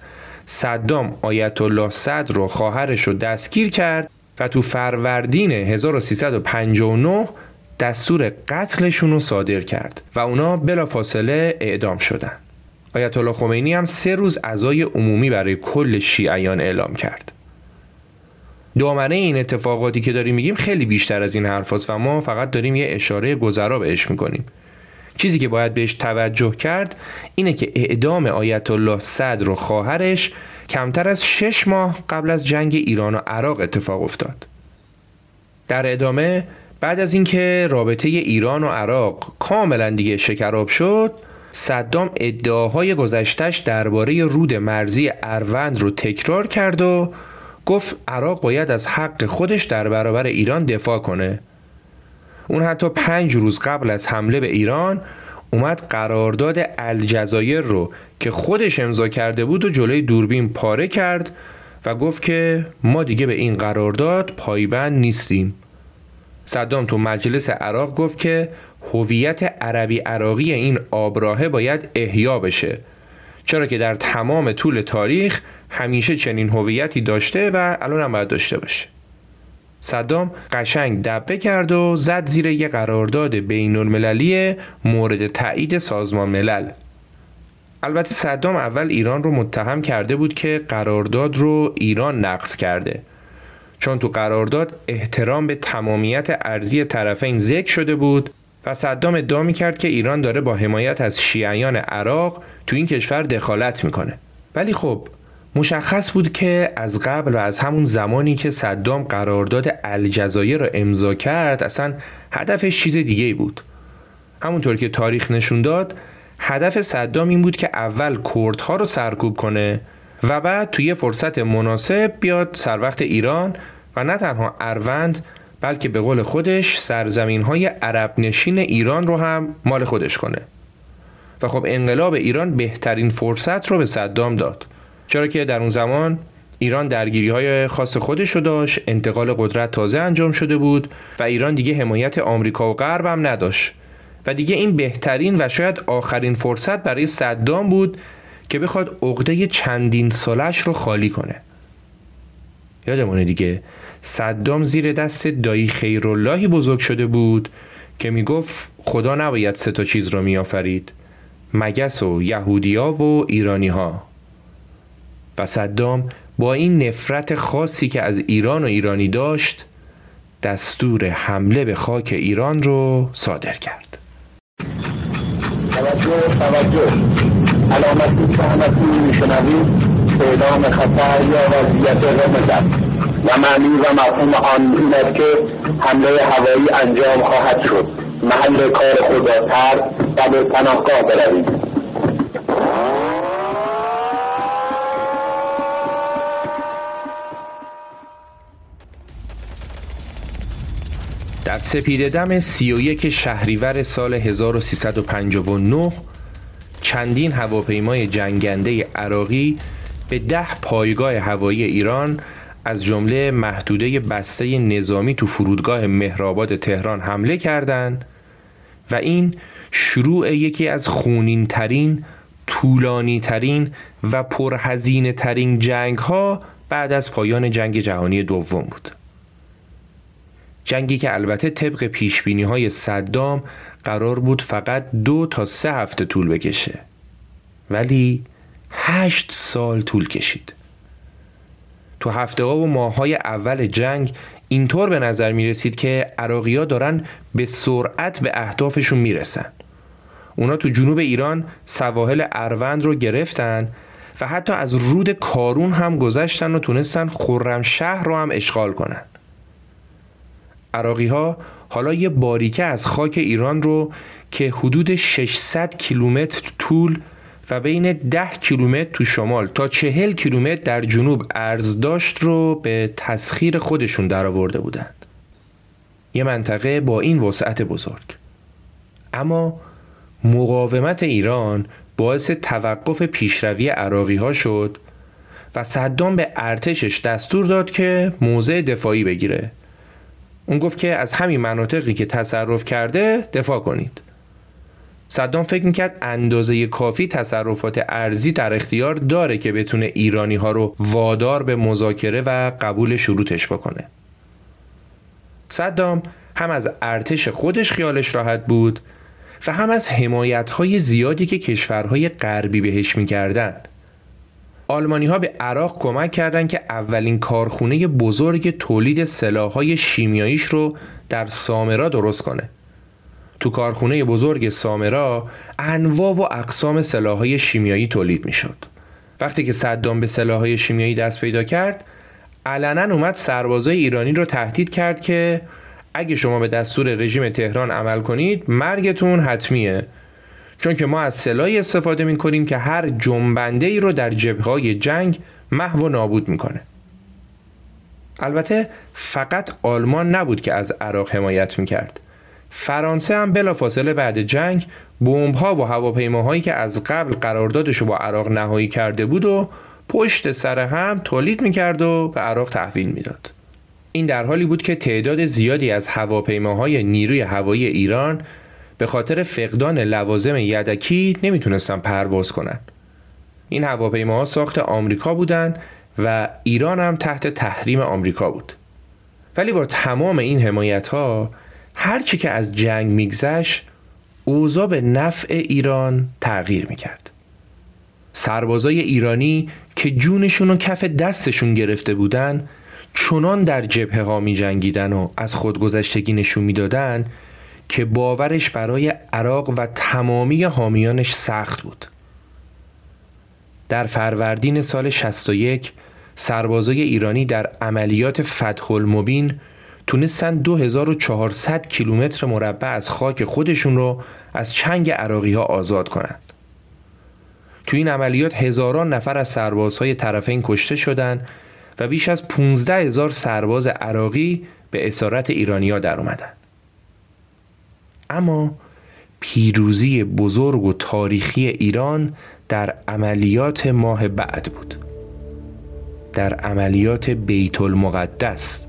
صدام آیت الله صدر رو خواهرش رو دستگیر کرد و تو فروردین 1359 دستور قتلشون رو صادر کرد و اونا بلافاصله اعدام شدن. آیت الله خمینی هم سه روز عزای عمومی برای کل شیعیان اعلام کرد. دامنه این اتفاقاتی که داریم میگیم خیلی بیشتر از این حرفاست و ما فقط داریم یه اشاره گذرا بهش می‌کنیم. چیزی که باید بهش توجه کرد اینه که اعدام آیت الله صدر و خواهرش کمتر از شش ماه قبل از جنگ ایران و عراق اتفاق افتاد. در ادامه بعد از اینکه رابطه ایران و عراق کاملا دیگه شکراب شد صدام ادعاهای گذشتش درباره رود مرزی اروند رو تکرار کرد و گفت عراق باید از حق خودش در برابر ایران دفاع کنه. اون حتی پنج روز قبل از حمله به ایران اومد قرارداد الجزایر رو که خودش امضا کرده بود و جلوی دوربین پاره کرد و گفت که ما دیگه به این قرارداد پایبند نیستیم. صدام تو مجلس عراق گفت که هویت عربی عراقی این آبراهه باید احیا بشه. چرا که در تمام طول تاریخ همیشه چنین هویتی داشته و الان هم باید داشته باشه. صدام قشنگ دبه کرد و زد زیر یه قرارداد بین المللی مورد تایید سازمان ملل. البته صدام اول ایران رو متهم کرده بود که قرارداد رو ایران نقض کرده. چون تو قرارداد احترام به تمامیت ارزی طرفین ذکر شده بود و صدام ادعا کرد که ایران داره با حمایت از شیعیان عراق تو این کشور دخالت می‌کنه. ولی خب مشخص بود که از قبل و از همون زمانی که صدام قرارداد الجزایر را امضا کرد اصلا هدفش چیز دیگه بود. همونطور که تاریخ نشون داد هدف صدام این بود که اول کردها رو سرکوب کنه و بعد توی فرصت مناسب بیاد سر وقت ایران و نه تنها اروند بلکه به قول خودش سرزمین های عرب نشین ایران رو هم مال خودش کنه. و خب انقلاب ایران بهترین فرصت رو به صدام داد. چرا که در اون زمان ایران درگیری های خاص خودش رو داشت انتقال قدرت تازه انجام شده بود و ایران دیگه حمایت آمریکا و غرب هم نداشت. و دیگه این بهترین و شاید آخرین فرصت برای صدام بود که بخواد عقده چندین سالش رو خالی کنه. یادمونه دیگه صدام زیر دست دایی خیراللهی بزرگ شده بود که می‌گفت خدا نباید سه تا چیز رو میآفرید. مگس و یهودیا و ایرانی ها صدام با این نفرت خاصی که از ایران و ایرانی داشت دستور حمله به خاک ایران رو صادر کرد. توجه توجه. علامتی که همتون میشنوید اعلام خطر یا وضعیت رمزت و معنی و مفهوم آن این است که حمله هوایی انجام خواهد شد. محل کار خود را و به پناهگاه بروید در سپیده دم 31 شهریور سال 1359 چندین هواپیمای جنگنده عراقی به ده پایگاه هوایی ایران از جمله محدوده بسته نظامی تو فرودگاه مهرآباد تهران حمله کردند و این شروع یکی از خونین ترین، طولانی ترین و پرهزینه ترین جنگ ها بعد از پایان جنگ جهانی دوم بود. جنگی که البته طبق پیش بینی های صدام قرار بود فقط دو تا سه هفته طول بکشه ولی هشت سال طول کشید تو هفته ها و ماه های اول جنگ اینطور به نظر می رسید که عراقی دارن به سرعت به اهدافشون می رسن. اونا تو جنوب ایران سواحل اروند رو گرفتن و حتی از رود کارون هم گذشتن و تونستن خرمشهر رو هم اشغال کنن. عراقی ها حالا یه باریکه از خاک ایران رو که حدود 600 کیلومتر طول و بین 10 کیلومتر تو شمال تا 40 کیلومتر در جنوب ارز داشت رو به تسخیر خودشون درآورده بودند. یه منطقه با این وسعت بزرگ. اما مقاومت ایران باعث توقف پیشروی عراقی ها شد و صدام به ارتشش دستور داد که موضع دفاعی بگیره اون گفت که از همین مناطقی که تصرف کرده دفاع کنید. صدام فکر می‌کرد اندازه کافی تصرفات ارزی در اختیار داره که بتونه ایرانی ها رو وادار به مذاکره و قبول شروطش بکنه. صدام هم از ارتش خودش خیالش راحت بود و هم از حمایت های زیادی که کشورهای غربی بهش می‌کردن. آلمانی ها به عراق کمک کردند که اولین کارخونه بزرگ تولید سلاحهای شیمیاییش رو در سامرا درست کنه. تو کارخونه بزرگ سامرا انواع و اقسام سلاحهای شیمیایی تولید می‌شد. وقتی که صدام به سلاحهای شیمیایی دست پیدا کرد، علنا اومد سربازای ایرانی رو تهدید کرد که اگه شما به دستور رژیم تهران عمل کنید مرگتون حتمیه چون که ما از سلاحی استفاده می کنیم که هر جنبنده ای رو در جبهه جنگ محو و نابود می‌کنه. البته فقط آلمان نبود که از عراق حمایت می‌کرد. فرانسه هم بلافاصله بعد جنگ بمب ها و هواپیماهایی که از قبل قراردادش رو با عراق نهایی کرده بود و پشت سر هم تولید می‌کرد و به عراق تحویل می‌داد. این در حالی بود که تعداد زیادی از هواپیماهای نیروی هوایی ایران به خاطر فقدان لوازم یدکی نمی‌تونستن پرواز کنن. این هواپیماها ساخت آمریکا بودند و ایران هم تحت تحریم آمریکا بود. ولی با تمام این حمایت ها هرچی که از جنگ میگذشت اوضاع به نفع ایران تغییر می‌کرد. سربازای ایرانی که جونشون و کف دستشون گرفته بودن چنان در جبهه ها می جنگیدن و از خودگذشتگی نشون می‌دادن که باورش برای عراق و تمامی حامیانش سخت بود در فروردین سال 61 سربازای ایرانی در عملیات فتح المبین تونستن 2400 کیلومتر مربع از خاک خودشون رو از چنگ عراقی ها آزاد کنند. تو این عملیات هزاران نفر از سربازهای طرفین کشته شدند و بیش از 15 هزار سرباز عراقی به اسارت ایرانیا در اومدن. اما پیروزی بزرگ و تاریخی ایران در عملیات ماه بعد بود. در عملیات بیت المقدس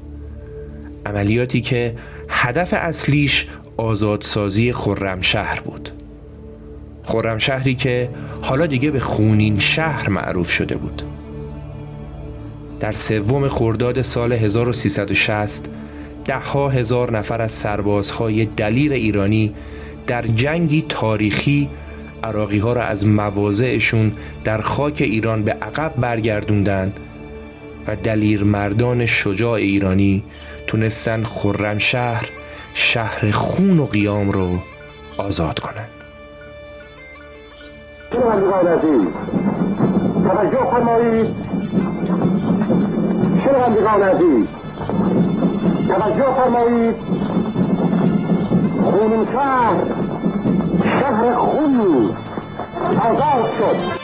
عملیاتی که هدف اصلیش آزادسازی خرمشهر بود. خرمشهری که حالا دیگه به خونین شهر معروف شده بود. در سوم خرداد سال 1360 ده ها هزار نفر از سربازهای دلیر ایرانی در جنگی تاریخی عراقی ها را از مواضعشون در خاک ایران به عقب برگردوندند و دلیر مردان شجاع ایرانی تونستن خرم شهر خون و قیام رو آزاد کنند. توجه فرمایید شنوندگان عزیز توجه فرمایید. خونین شهر شهر خونی. آزاد شد.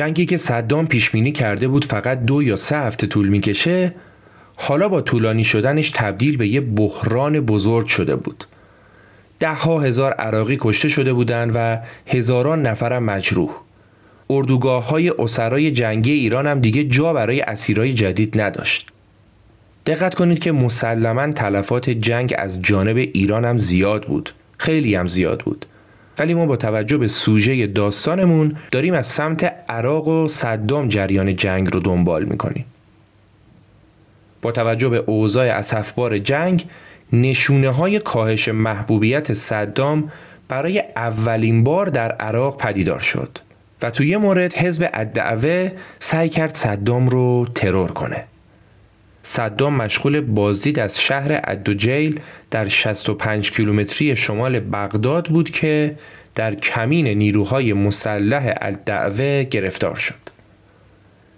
جنگی که صدام پیش بینی کرده بود فقط دو یا سه هفته طول می‌کشه حالا با طولانی شدنش تبدیل به یه بحران بزرگ شده بود. ده ها هزار عراقی کشته شده بودند و هزاران نفر مجروح. اردوگاه های اسرای جنگی ایران هم دیگه جا برای اسیرای جدید نداشت. دقت کنید که مسلما تلفات جنگ از جانب ایران هم زیاد بود. خیلی هم زیاد بود. ولی ما با توجه به سوژه داستانمون داریم از سمت عراق و صدام جریان جنگ رو دنبال می‌کنیم. با توجه به اوضاع اسفبار جنگ نشونه های کاهش محبوبیت صدام برای اولین بار در عراق پدیدار شد و توی مورد حزب الدعوه سعی کرد صدام رو ترور کنه. صدام مشغول بازدید از شهر ادوجیل در 65 کیلومتری شمال بغداد بود که در کمین نیروهای مسلح الدعوه گرفتار شد.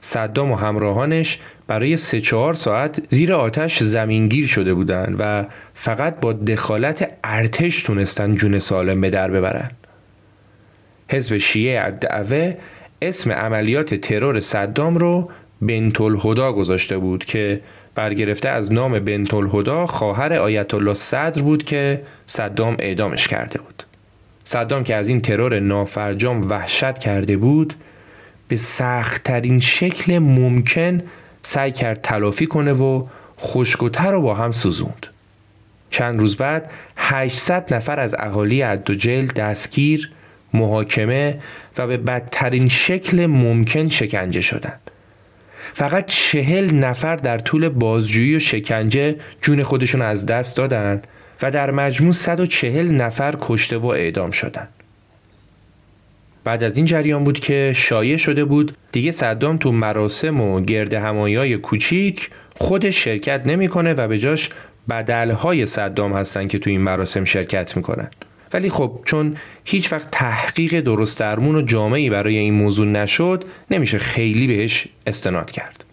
صدام و همراهانش برای سه چهار ساعت زیر آتش زمینگیر شده بودند و فقط با دخالت ارتش تونستن جون سالم به در ببرن. حزب شیعه الدعوه اسم عملیات ترور صدام رو بنت الهدا گذاشته بود که برگرفته از نام بنت الهدا خواهر آیت الله صدر بود که صدام اعدامش کرده بود. صدام که از این ترور نافرجام وحشت کرده بود به سختترین شکل ممکن سعی کرد تلافی کنه و خشکوتر رو با هم سوزوند. چند روز بعد 800 نفر از اهالی ادوجل دستگیر، محاکمه و به بدترین شکل ممکن شکنجه شدند. فقط چهل نفر در طول بازجویی و شکنجه جون خودشون از دست دادن و در مجموع 140 نفر کشته و اعدام شدند. بعد از این جریان بود که شایع شده بود دیگه صدام تو مراسم و گرد همایی کوچیک خودش شرکت نمی‌کنه و به جاش بدلهای صدام هستن که تو این مراسم شرکت می‌کنن ولی خب چون هیچ وقت تحقیق درست درمون و جامعی برای این موضوع نشد نمیشه خیلی بهش استناد کرد.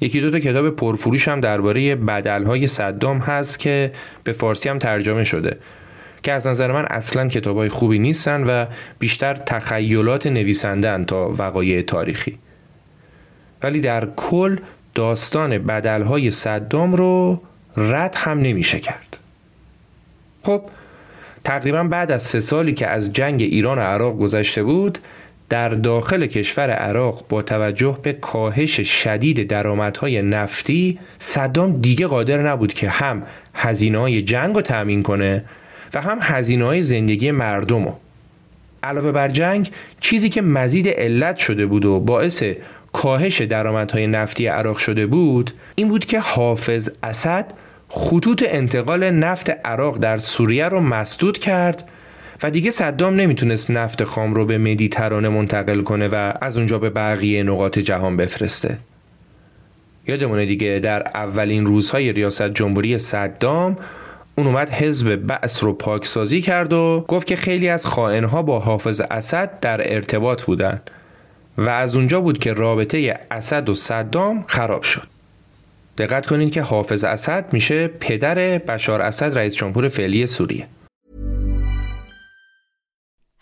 یکی دو تا کتاب پرفروش هم درباره بدلهای صدام هست که به فارسی هم ترجمه شده که از نظر من اصلا کتابای خوبی نیستن و بیشتر تخیلات نویسندن تا وقایع تاریخی. ولی در کل داستان بدلهای صدام رو رد هم نمیشه کرد. خب تقریبا بعد از سه سالی که از جنگ ایران و عراق گذشته بود در داخل کشور عراق با توجه به کاهش شدید درآمدهای نفتی صدام دیگه قادر نبود که هم هزینه های جنگ رو تأمین کنه و هم هزینه های زندگی مردم رو. علاوه بر جنگ چیزی که مزید علت شده بود و باعث کاهش درآمدهای نفتی عراق شده بود این بود که حافظ اسد خطوط انتقال نفت عراق در سوریه رو مسدود کرد و دیگه صدام نمی‌تونست نفت خام رو به مدیترانه منتقل کنه و از اونجا به بقیه نقاط جهان بفرسته. یادمونه دیگه در اولین روزهای ریاست جمهوری صدام اون اومد حزب بعث رو پاکسازی کرد و گفت که خیلی از خائنها با حافظ اسد در ارتباط بودن و از اونجا بود که رابطه اسد و صدام خراب شد. دقت کنید که حافظ اسد میشه پدر بشار اسد رئیس جمهور فعلی سوریه.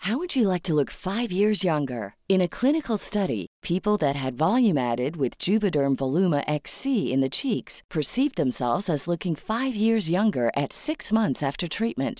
How would you like to look 5 years younger? In a clinical study, people that had volume added with Juvederm Voluma XC in the cheeks perceived themselves as looking 5 years younger at 6 months after treatment.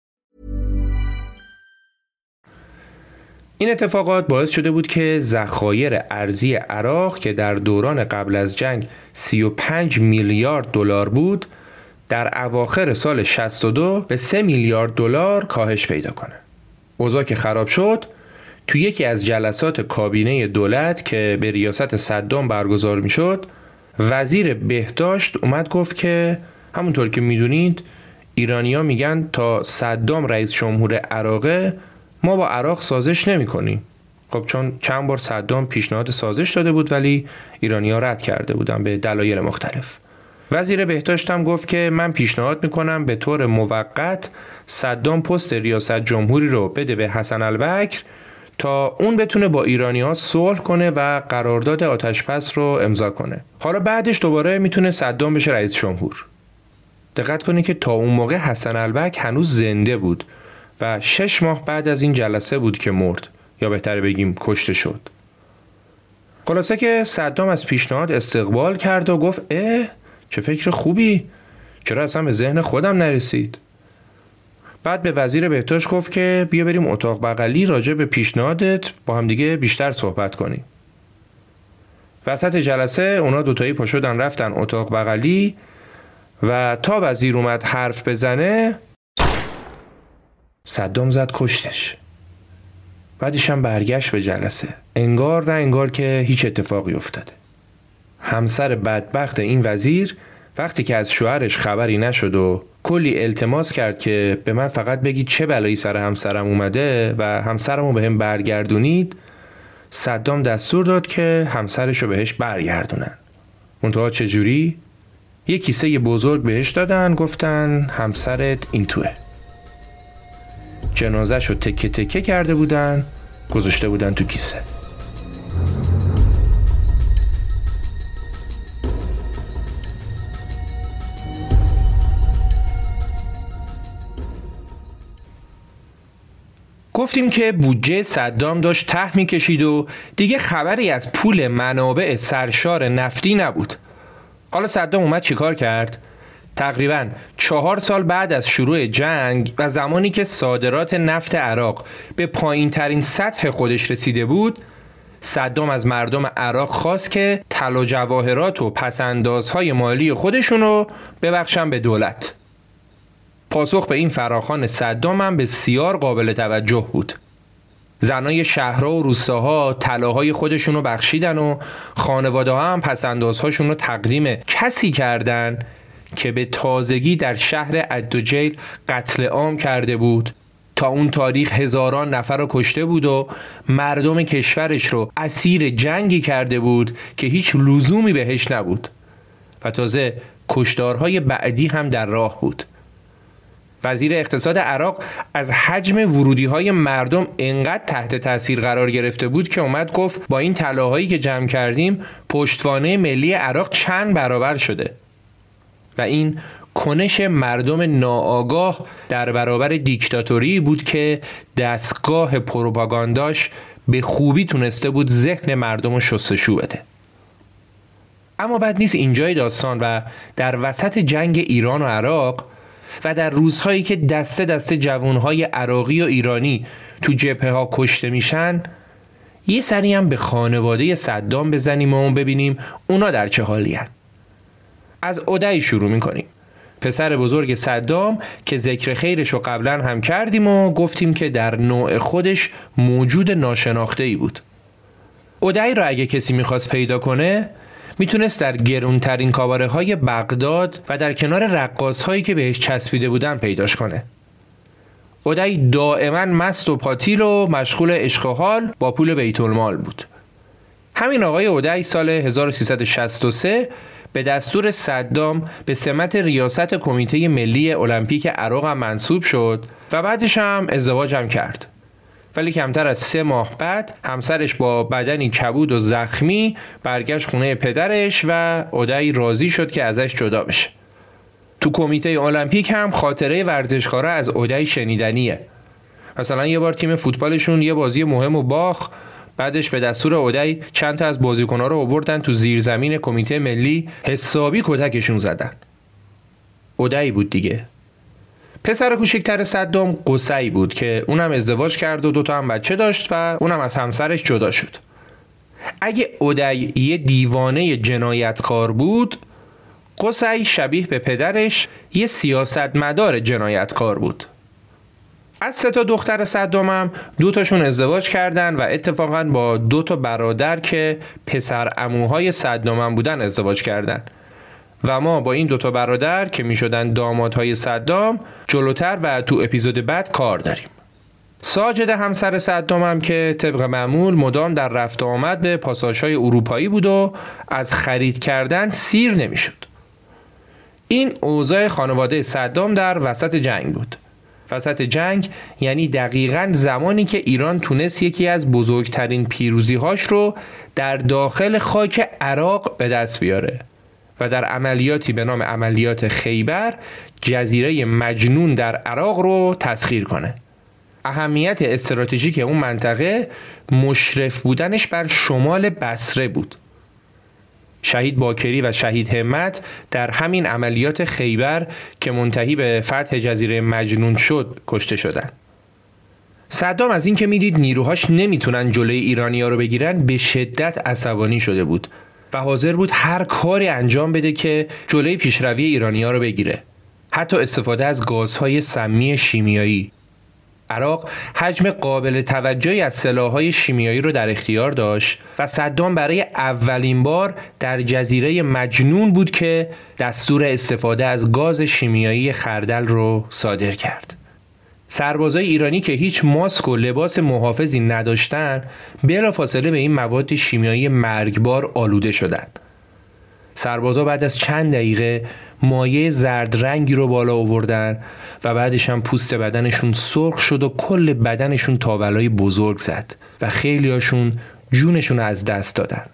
این اتفاقات باعث شده بود که ذخایر ارزی عراق که در دوران قبل از جنگ 35 میلیارد دلار بود در اواخر سال 62 به 3 میلیارد دلار کاهش پیدا کنه. اوضاع که خراب شد تو یکی از جلسات کابینه دولت که به ریاست صدام برگزار می‌شد وزیر بهداشت اومد گفت که همونطور که می‌دونید ایرانیا میگن تا صدام رئیس جمهور عراقه ما با عراق سازش نمی کنیم. خب چون چند بار صدام پیشنهاد سازش داده بود ولی ایرانیا رد کرده بودن به دلایل مختلف. وزیر بهداشتم گفت که من پیشنهاد می‌کنم به طور موقت صدام پست ریاست جمهوری رو بده به حسن البکر تا اون بتونه با ایرانی ها صلح کنه و قرارداد آتشپس رو امضا کنه حالا بعدش دوباره می‌تونه صدام بشه رئیس جمهور دقت کنید که تا اون موقع حسن البک هنوز زنده بود و شش ماه بعد از این جلسه بود که مرد. یا بهتره بگیم کشته شد. خلاصه که صدام از پیشنهاد استقبال کرد و گفت اه چه فکر خوبی. چرا اصلا به ذهن خودم نرسید؟ بعد به وزیر بهداشت گفت که بیا بریم اتاق بغلی راجع به پیشنهادت با هم دیگه بیشتر صحبت کنیم. وسط جلسه اونا دوتایی پا شدن رفتن اتاق بغلی و تا وزیر اومد حرف بزنه صدام زد کشتش. بعدش هم برگشت به جلسه. انگار نه انگار که هیچ اتفاقی افتاده. همسر بدبخت این وزیر وقتی که از شوهرش خبری نشد و کلی التماس کرد که به من فقط بگید چه بلایی سر همسرم اومده و همسرم رو به هم برگردونید صدام دستور داد که همسرش رو بهش برگردونن. منتها چجوری؟ یه کیسه بزرگ بهش دادن گفتن همسرت این توه جنازش رو تکه تکه کرده بودن گذاشته بودن تو کیسه گفتیم که بودجه صدام داشت ته می‌کشید و دیگه خبری از پول منابع سرشار نفتی نبود حالا صدام اومد چیکار کرد؟ تقریبا چهار سال بعد از شروع جنگ و زمانی که صادرات نفت عراق به پایین ترین سطح خودش رسیده بود صدام از مردم عراق خواست که طلا و جواهرات و پسندازهای مالی خودشون رو ببخشن به دولت. پاسخ به این فراخان صدام هم بسیار قابل توجه بود. زنای شهرها و روستاها طلاهای خودشون رو بخشیدن و خانواده ها هم پسندازهاشون رو تقدیم کسی کردن که به تازگی در شهر ادوجیل قتل عام کرده بود. تا اون تاریخ هزاران نفر رو کشته بود و مردم کشورش رو اسیر جنگی کرده بود که هیچ لزومی بهش نبود. و تازه کشتارهای بعدی هم در راه بود. وزیر اقتصاد عراق از حجم ورودی های مردم انقدر تحت تاثیر قرار گرفته بود که اومد گفت با این طلاهایی که جمع کردیم پشتوانه ملی عراق چند برابر شده. و این کنش مردم ناآگاه در برابر دیکتاتوری بود که دستگاه پروپاگانداش به خوبی تونسته بود ذهن مردم رو شستشو بده اما بعد نیست اینجای داستان و در وسط جنگ ایران و عراق و در روزهایی که دسته دسته جوانهای عراقی و ایرانی تو جبهه ها کشته میشن یه سری هم به خانواده صدام بزنیم و اون ببینیم اونا در چه حالی هن. از اودعی شروع می‌کنیم. پسر بزرگ صدام که ذکر خیرش رو قبلا هم کردیم و گفتیم که در نوع خودش موجود ناشناخته ای بود. اودعی رو اگه کسی می‌خواست پیدا کنه می‌تونست در گرونترین کاباره های بغداد و در کنار رقاص هایی که بهش چسبیده بودن پیداش کنه. اودعی دائما مست و پاتیل و مشغول عشق حال با پول بیت المال بود. همین آقای اودعی سال 1363 به دستور صدام به سمت ریاست کمیته ملی المپیک عراق منصوب شد و بعدش هم ازدواج هم کرد. ولی کمتر از سه ماه بعد همسرش با بدنی کبود و زخمی برگشت خونه پدرش و اودعی راضی شد که ازش جدا بشه. تو کمیته المپیک هم خاطره ورزشکارا از اودعی شنیدنیه. مثلا یه بار تیم فوتبالشون یه بازی مهم و باخ بعدش به دستور اودعی چند تا از بازیکن‌ها رو آوردن تو زیرزمین کمیته ملی حسابی کتکشون زدن. اودعی بود دیگه. پسر کوچکتر صدام قصی بود که اونم ازدواج کرد و دوتا هم بچه داشت و اونم از همسرش جدا شد. اگه اودعی یه دیوانه جنایتکار بود قصی شبیه به پدرش یه سیاستمدار جنایتکار بود. از سه تا دختر صدامم دو تاشون ازدواج کردن و اتفاقا با دو تا برادر که پسر اموهای صدامم بودن ازدواج کردن و ما با این دوتا برادر که می شدن دامادهای صدام جلوتر و تو اپیزود بعد کار داریم ساجد همسر صدامم که طبق معمول مدام در رفت آمد به پاساژهای اروپایی بود و از خرید کردن سیر نمی‌شد. این اوضاع خانواده صدام در وسط جنگ بود. وسط جنگ یعنی دقیقا زمانی که ایران تونست یکی از بزرگترین پیروزیهاش رو در داخل خاک عراق به دست بیاره و در عملیاتی به نام عملیات خیبر جزیره مجنون در عراق رو تسخیر کنه. اهمیت استراتژیک اون منطقه مشرف بودنش بر شمال بسره بود. شهید باکری و شهید همت در همین عملیات خیبر که منتهی به فتح جزیره مجنون شد کشته شدن. صدام از اینکه می‌دید نیروهاش نمی‌تونن جلوی ایرانیا رو بگیرن به شدت عصبانی شده بود و حاضر بود هر کاری انجام بده که جلوی پیشروی ایرانیا رو بگیره. حتی استفاده از گازهای سمی شیمیایی عراق حجم قابل توجهی از سلاحهای شیمیایی رو در اختیار داشت و صدام برای اولین بار در جزیره مجنون بود که دستور استفاده از گاز شیمیایی خردل رو صادر کرد. سربازای ایرانی که هیچ ماسک و لباس محافظی نداشتن بلافاصله به این مواد شیمیایی مرگبار آلوده شدند. سربازا بعد از چند دقیقه مایه زرد رنگی رو بالا آوردن و بعدش هم پوست بدنشون سرخ شد و کل بدنشون تاولای بزرگ زد و خیلیاشون جونشون از دست دادن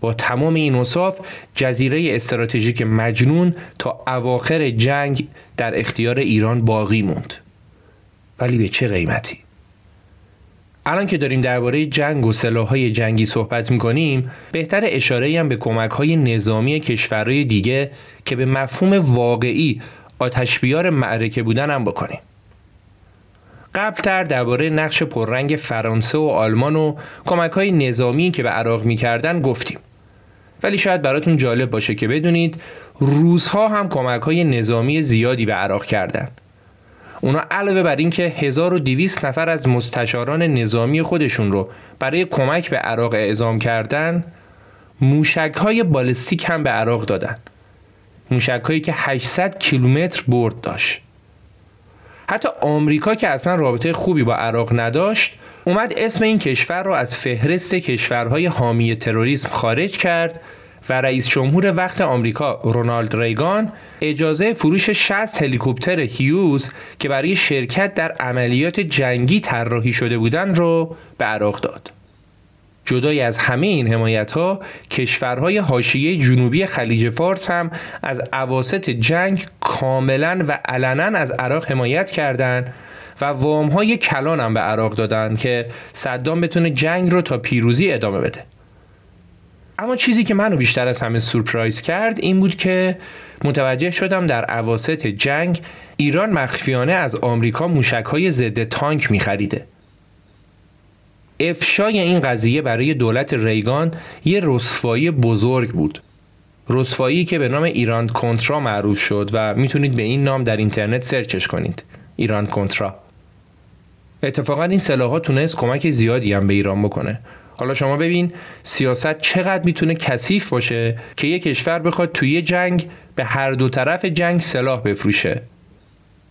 با تمام این اصاف جزیره استراتژیک مجنون تا اواخر جنگ در اختیار ایران باقی موند ولی به چه قیمتی؟ الان که داریم درباره جنگ و سلاحهای جنگی صحبت می‌کنیم بهتر اشاره هم به کمک های نظامی کشورهای دیگه که به مفهوم واقعی آتشبیار معرکه بودن هم بکنیم قبلتر درباره نقش پررنگ فرانسه و آلمان و کمک های نظامی که به عراق می‌کردن گفتیم. ولی شاید براتون جالب باشه که بدونید روزها هم کمک های نظامی زیادی به عراق کردند. اونا علاوه بر اینکه 1200 نفر از مستشاران نظامی خودشون رو برای کمک به عراق اعزام کردن موشک های بالستیک هم به عراق دادن. موشک هایی که 800 کیلومتر برد داشت حتی آمریکا که اصلا رابطه خوبی با عراق نداشت اومد اسم این کشور رو از فهرست کشورهای حامی تروریسم خارج کرد و رئیس جمهور وقت آمریکا رونالد ریگان اجازه فروش 60 هلیکوپتر هیوز که برای شرکت در عملیات جنگی طراحی شده بودند رو به عراق داد. جدای از همه این حمایت ها کشورهای حاشیه جنوبی خلیج فارس هم از عواست جنگ کاملا و علنا از عراق حمایت کردند و وام های کلان هم به عراق دادن که صدام بتونه جنگ رو تا پیروزی ادامه بده. اما چیزی که منو بیشتر از همه سورپرایز کرد این بود که متوجه شدم در عواست جنگ ایران مخفیانه از آمریکا موشک ضد تانک میخریده افشای این قضیه برای دولت ریگان یه رسوایی بزرگ بود. رسوایی که به نام ایران کنترا معروف شد و می‌تونید به این نام در اینترنت سرچش کنید. ایران کنترا. اتفاقا این سلاحات تونست کمک زیادی هم به ایران بکنه. حالا شما ببین سیاست چقدر می‌تونه کثیف باشه که یک کشور بخواد توی جنگ به هر دو طرف جنگ سلاح بفروشه.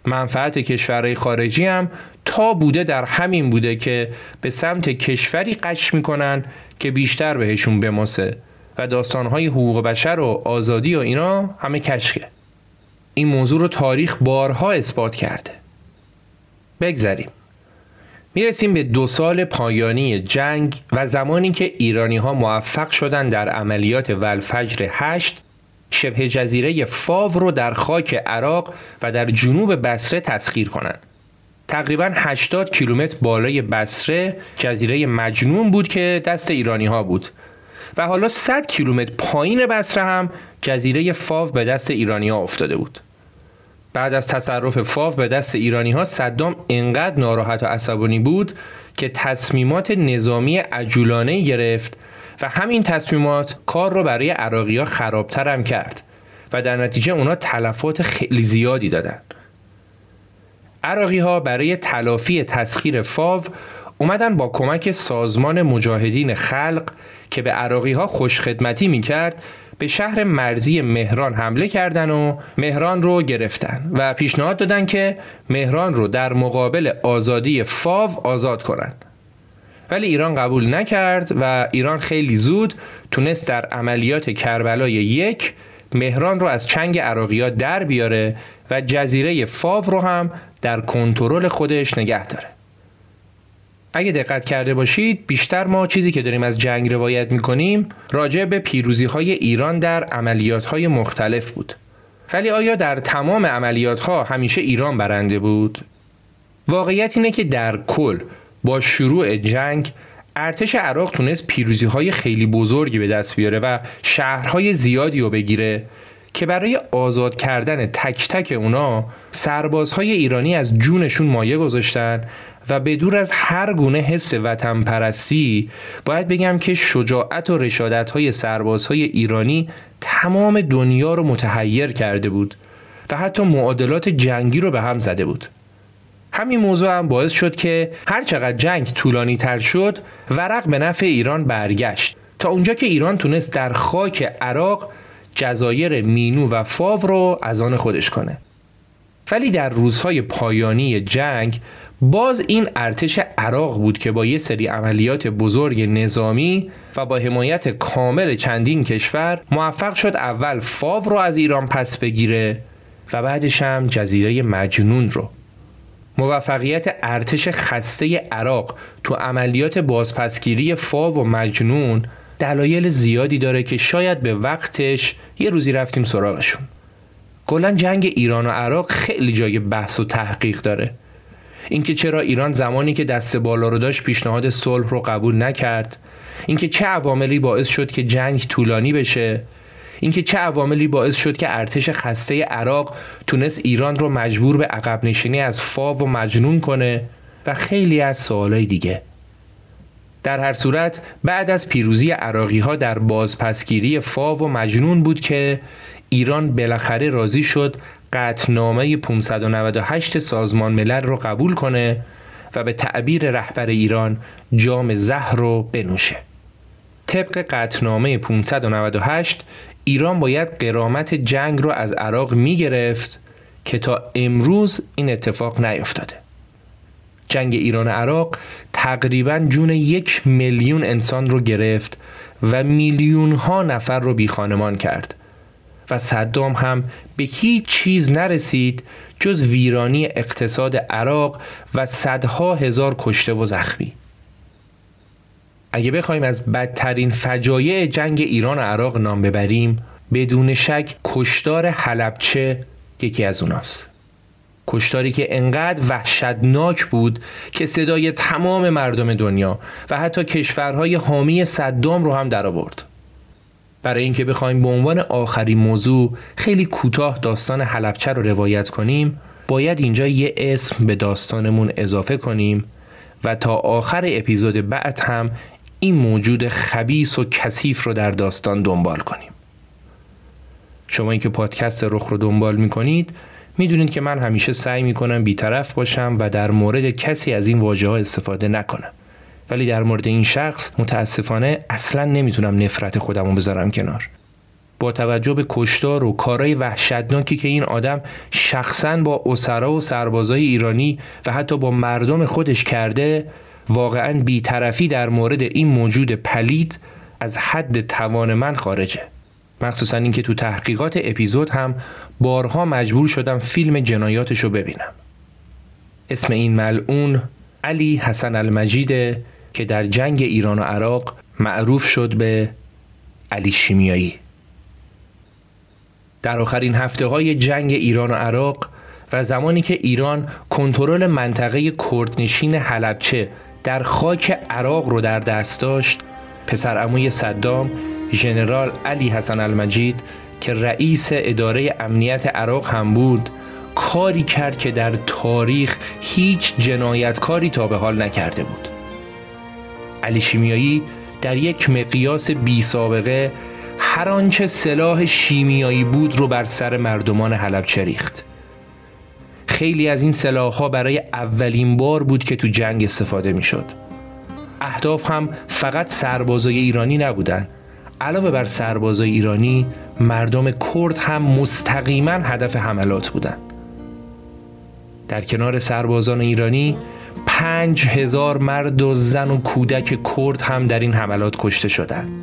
منفعت کشورهای خارجی هم تا بوده در همین بوده که به سمت کشوری قش می‌کنن که بیشتر بهشون بماسه و داستانهای حقوق بشر و آزادی و اینا همه کشکه. این موضوع رو تاریخ بارها اثبات کرده. بگذریم. می‌رسیم به دو سال پایانی جنگ و زمانی که ایرانی ها موفق شدن در عملیات ولفجر هشت شبه جزیره فاو رو در خاک عراق و در جنوب بسره تسخیر کنند. تقریبا 80 کیلومتر بالای بسره جزیره مجنون بود که دست ایرانی ها بود و حالا 100 کیلومتر پایین بسره هم جزیره فاو به دست ایرانی ها افتاده بود. بعد از تصرف فاو به دست ایرانی ها صدام انقدر ناراحت و عصبانی بود که تصمیمات نظامی عجولانه گرفت و همین تصمیمات کار رو برای عراقی ها خرابتر هم کرد و در نتیجه اونا تلفات خیلی زیادی دادن عراقی ها برای تلافی تسخیر فاو اومدن با کمک سازمان مجاهدین خلق که به عراقی ها خوشخدمتی می کرد به شهر مرزی مهران حمله کردن و مهران رو گرفتن و پیشنهاد دادن که مهران رو در مقابل آزادی فاو آزاد کنند. ولی ایران قبول نکرد و ایران خیلی زود تونست در عملیات کربلای یک مهران رو از چنگ عراقی در بیاره و جزیره فاو رو هم در کنترل خودش نگه داره اگه دقت کرده باشید بیشتر ما چیزی که داریم از جنگ روایت می‌کنیم راجع به پیروزی های ایران در عملیات های مختلف بود ولی آیا در تمام عملیات ها همیشه ایران برنده بود؟ واقعیت اینه که در کل با شروع جنگ ارتش عراق تونست پیروزی های خیلی بزرگی به دست بیاره و شهرهای زیادی رو بگیره که برای آزاد کردن تک تک اونا سربازهای ایرانی از جونشون مایه گذاشتن و به دور از هر گونه حس وطن پرستی باید بگم که شجاعت و رشادت های سربازهای ایرانی تمام دنیا رو متحیر کرده بود و حتی معادلات جنگی رو به هم زده بود. همین موضوع هم باعث شد که هر چقدر جنگ طولانی تر شد ورق به نفع ایران برگشت. تا اونجا که ایران تونست در خاک عراق جزایر مینو و فاو رو از آن خودش کنه. ولی در روزهای پایانی جنگ باز این ارتش عراق بود که با یه سری عملیات بزرگ نظامی و با حمایت کامل چندین کشور موفق شد اول فاو رو از ایران پس بگیره و بعدش هم جزیره مجنون رو. موفقیت ارتش خسته عراق تو عملیات بازپسگیری فاو و مجنون دلایل زیادی داره که شاید به وقتش یه روزی رفتیم سراغشون. کلا جنگ ایران و عراق خیلی جای بحث و تحقیق داره. اینکه چرا ایران زمانی که دست بالا رو داشت پیشنهاد صلح رو قبول نکرد اینکه چه عواملی باعث شد که جنگ طولانی بشه اینکه چه عواملی باعث شد که ارتش خسته عراق تونست ایران رو مجبور به عقب نشینی از فاو و مجنون کنه و خیلی از سوالای دیگه. در هر صورت بعد از پیروزی عراقی ها در بازپسگیری فاو و مجنون بود که ایران بالاخره راضی شد قطنامه 598 سازمان ملل رو قبول کنه و به تعبیر رهبر ایران جام زهر رو بنوشه. طبق قطنامه 598 ایران باید قرامت جنگ رو از عراق می گرفت که تا امروز این اتفاق نیفتاده. جنگ ایران عراق تقریبا جون یک میلیون انسان رو گرفت و میلیون ها نفر رو بی خانمان کرد. و صدام هم به هیچ چیز نرسید جز ویرانی اقتصاد عراق و صدها هزار کشته و زخمی. اگه بخوایم از بدترین فجایع جنگ ایران و عراق نام ببریم بدون شک کشتار حلبچه یکی از اوناست کشتاری که انقدر وحشتناک بود که صدای تمام مردم دنیا و حتی کشورهای حامی صدام رو هم در آورد. برای اینکه بخوایم به عنوان آخرین موضوع خیلی کوتاه داستان حلبچه رو روایت کنیم باید اینجا یه اسم به داستانمون اضافه کنیم و تا آخر اپیزود بعد هم این موجود خبیس و کثیف رو در داستان دنبال کنیم. شما این که پادکست رخ رو دنبال می‌کنید می‌دونید که من همیشه سعی می‌کنم بیطرف باشم و در مورد کسی از این واژه ها استفاده نکنم. ولی در مورد این شخص متاسفانه اصلا نمی‌تونم نفرت خودم رو بذارم کنار. با توجه به کشتار و کارهای وحشتناکی که این آدم شخصا با اسرا و سربازای ایرانی و حتی با مردم خودش کرده واقعا بیطرفی در مورد این موجود پلید از حد توان من خارجه. مخصوصا اینکه تو تحقیقات اپیزود هم بارها مجبور شدم فیلم جنایاتش رو ببینم. اسم این ملعون علی حسن المجیده که در جنگ ایران و عراق معروف شد به علی شیمیایی. در آخرین هفته های جنگ ایران و عراق و زمانی که ایران کنترل منطقه کردنشین حلبچه در خاک عراق رو در دست داشت پسر عموی صدام ژنرال علی حسن المجید که رئیس اداره امنیت عراق هم بود کاری کرد که در تاریخ هیچ جنایتکاری تا به حال نکرده بود. علی شیمیایی در یک مقیاس بی سابقه هر آنچه سلاح شیمیایی بود رو بر سر مردمان حلب چریخت. خیلی از این سلاح ها برای اولین بار بود که تو جنگ استفاده می شد اهداف هم فقط سربازای ایرانی نبودن علاوه بر سربازای ایرانی مردم کرد هم مستقیما هدف حملات بودند. در کنار سربازان ایرانی پنج هزار مرد و زن و کودک کرد هم در این حملات کشته شدند.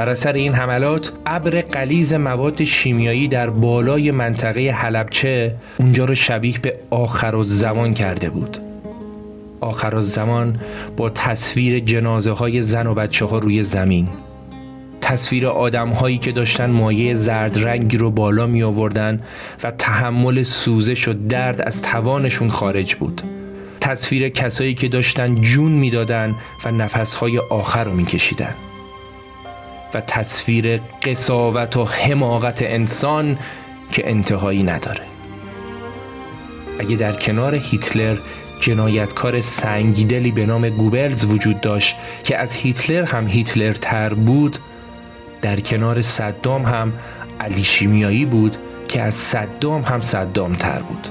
بر اثر این حملات ابر قلیز مواد شیمیایی در بالای منطقه حلبچه اونجا رو شبیه به آخر زمان کرده بود. آخر زمان با تصویر جنازه های زن و بچه ها روی زمین. تصویر آدم هایی که داشتن مایه زرد رنگی رو بالا می آوردن و تحمل سوزش و درد از توانشون خارج بود. تصویر کسایی که داشتن جون می‌دادن و نفسهای آخر رو میکشیدن. و تصویر قصاوت و حماقت انسان که انتهایی نداره. اگه در کنار هیتلر جنایتکار سنگیدلی به نام گوبلز وجود داشت که از هیتلر هم هیتلر تر بود در کنار صدام هم علی شیمیایی بود که از صدام هم صدام تر بود.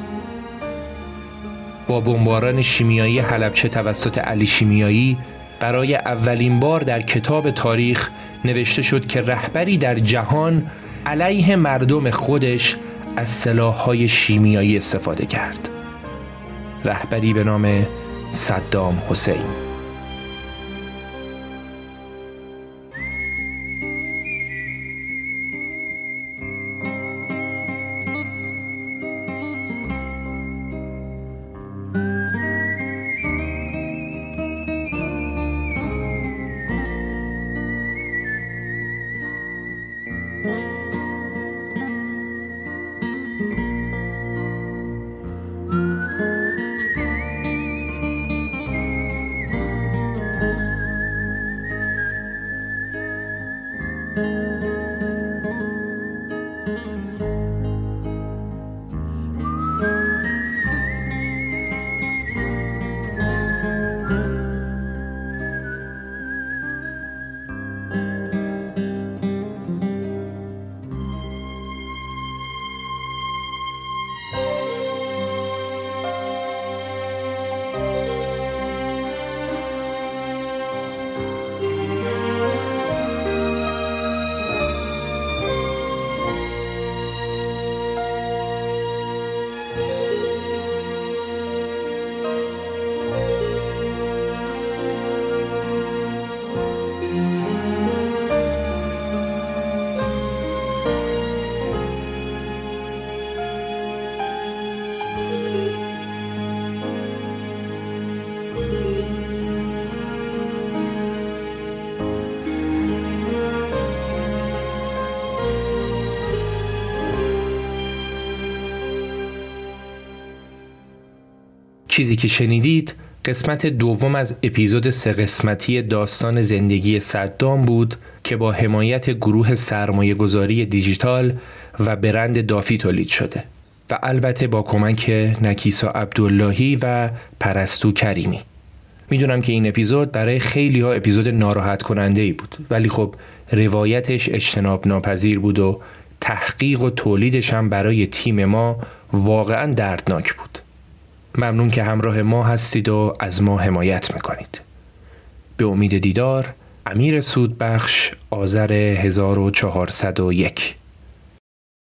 با بمباران شیمیایی حلبچه توسط علی شیمیایی برای اولین بار در کتاب تاریخ نوشته شد که رهبری در جهان علیه مردم خودش از سلاحهای شیمیایی استفاده کرد. رهبری به نام صدام حسین. چیزی که شنیدید قسمت دوم از اپیزود سه قسمتی داستان زندگی صدام بود که با حمایت گروه سرمایه گذاری دیجیتال و برند دافی تولید شده و البته با کمک نکیسا عبداللهی و پرستو کریمی. می‌دونم که این اپیزود برای خیلی ها اپیزود ناراحت کننده ای بود ولی خب روایتش اجتناب ناپذیر بود و تحقیق و تولیدش هم برای تیم ما واقعا دردناک بود. ممنون که همراه ما هستید و از ما حمایت می‌کنید. به امید دیدار امیر سودبخش آذر 1401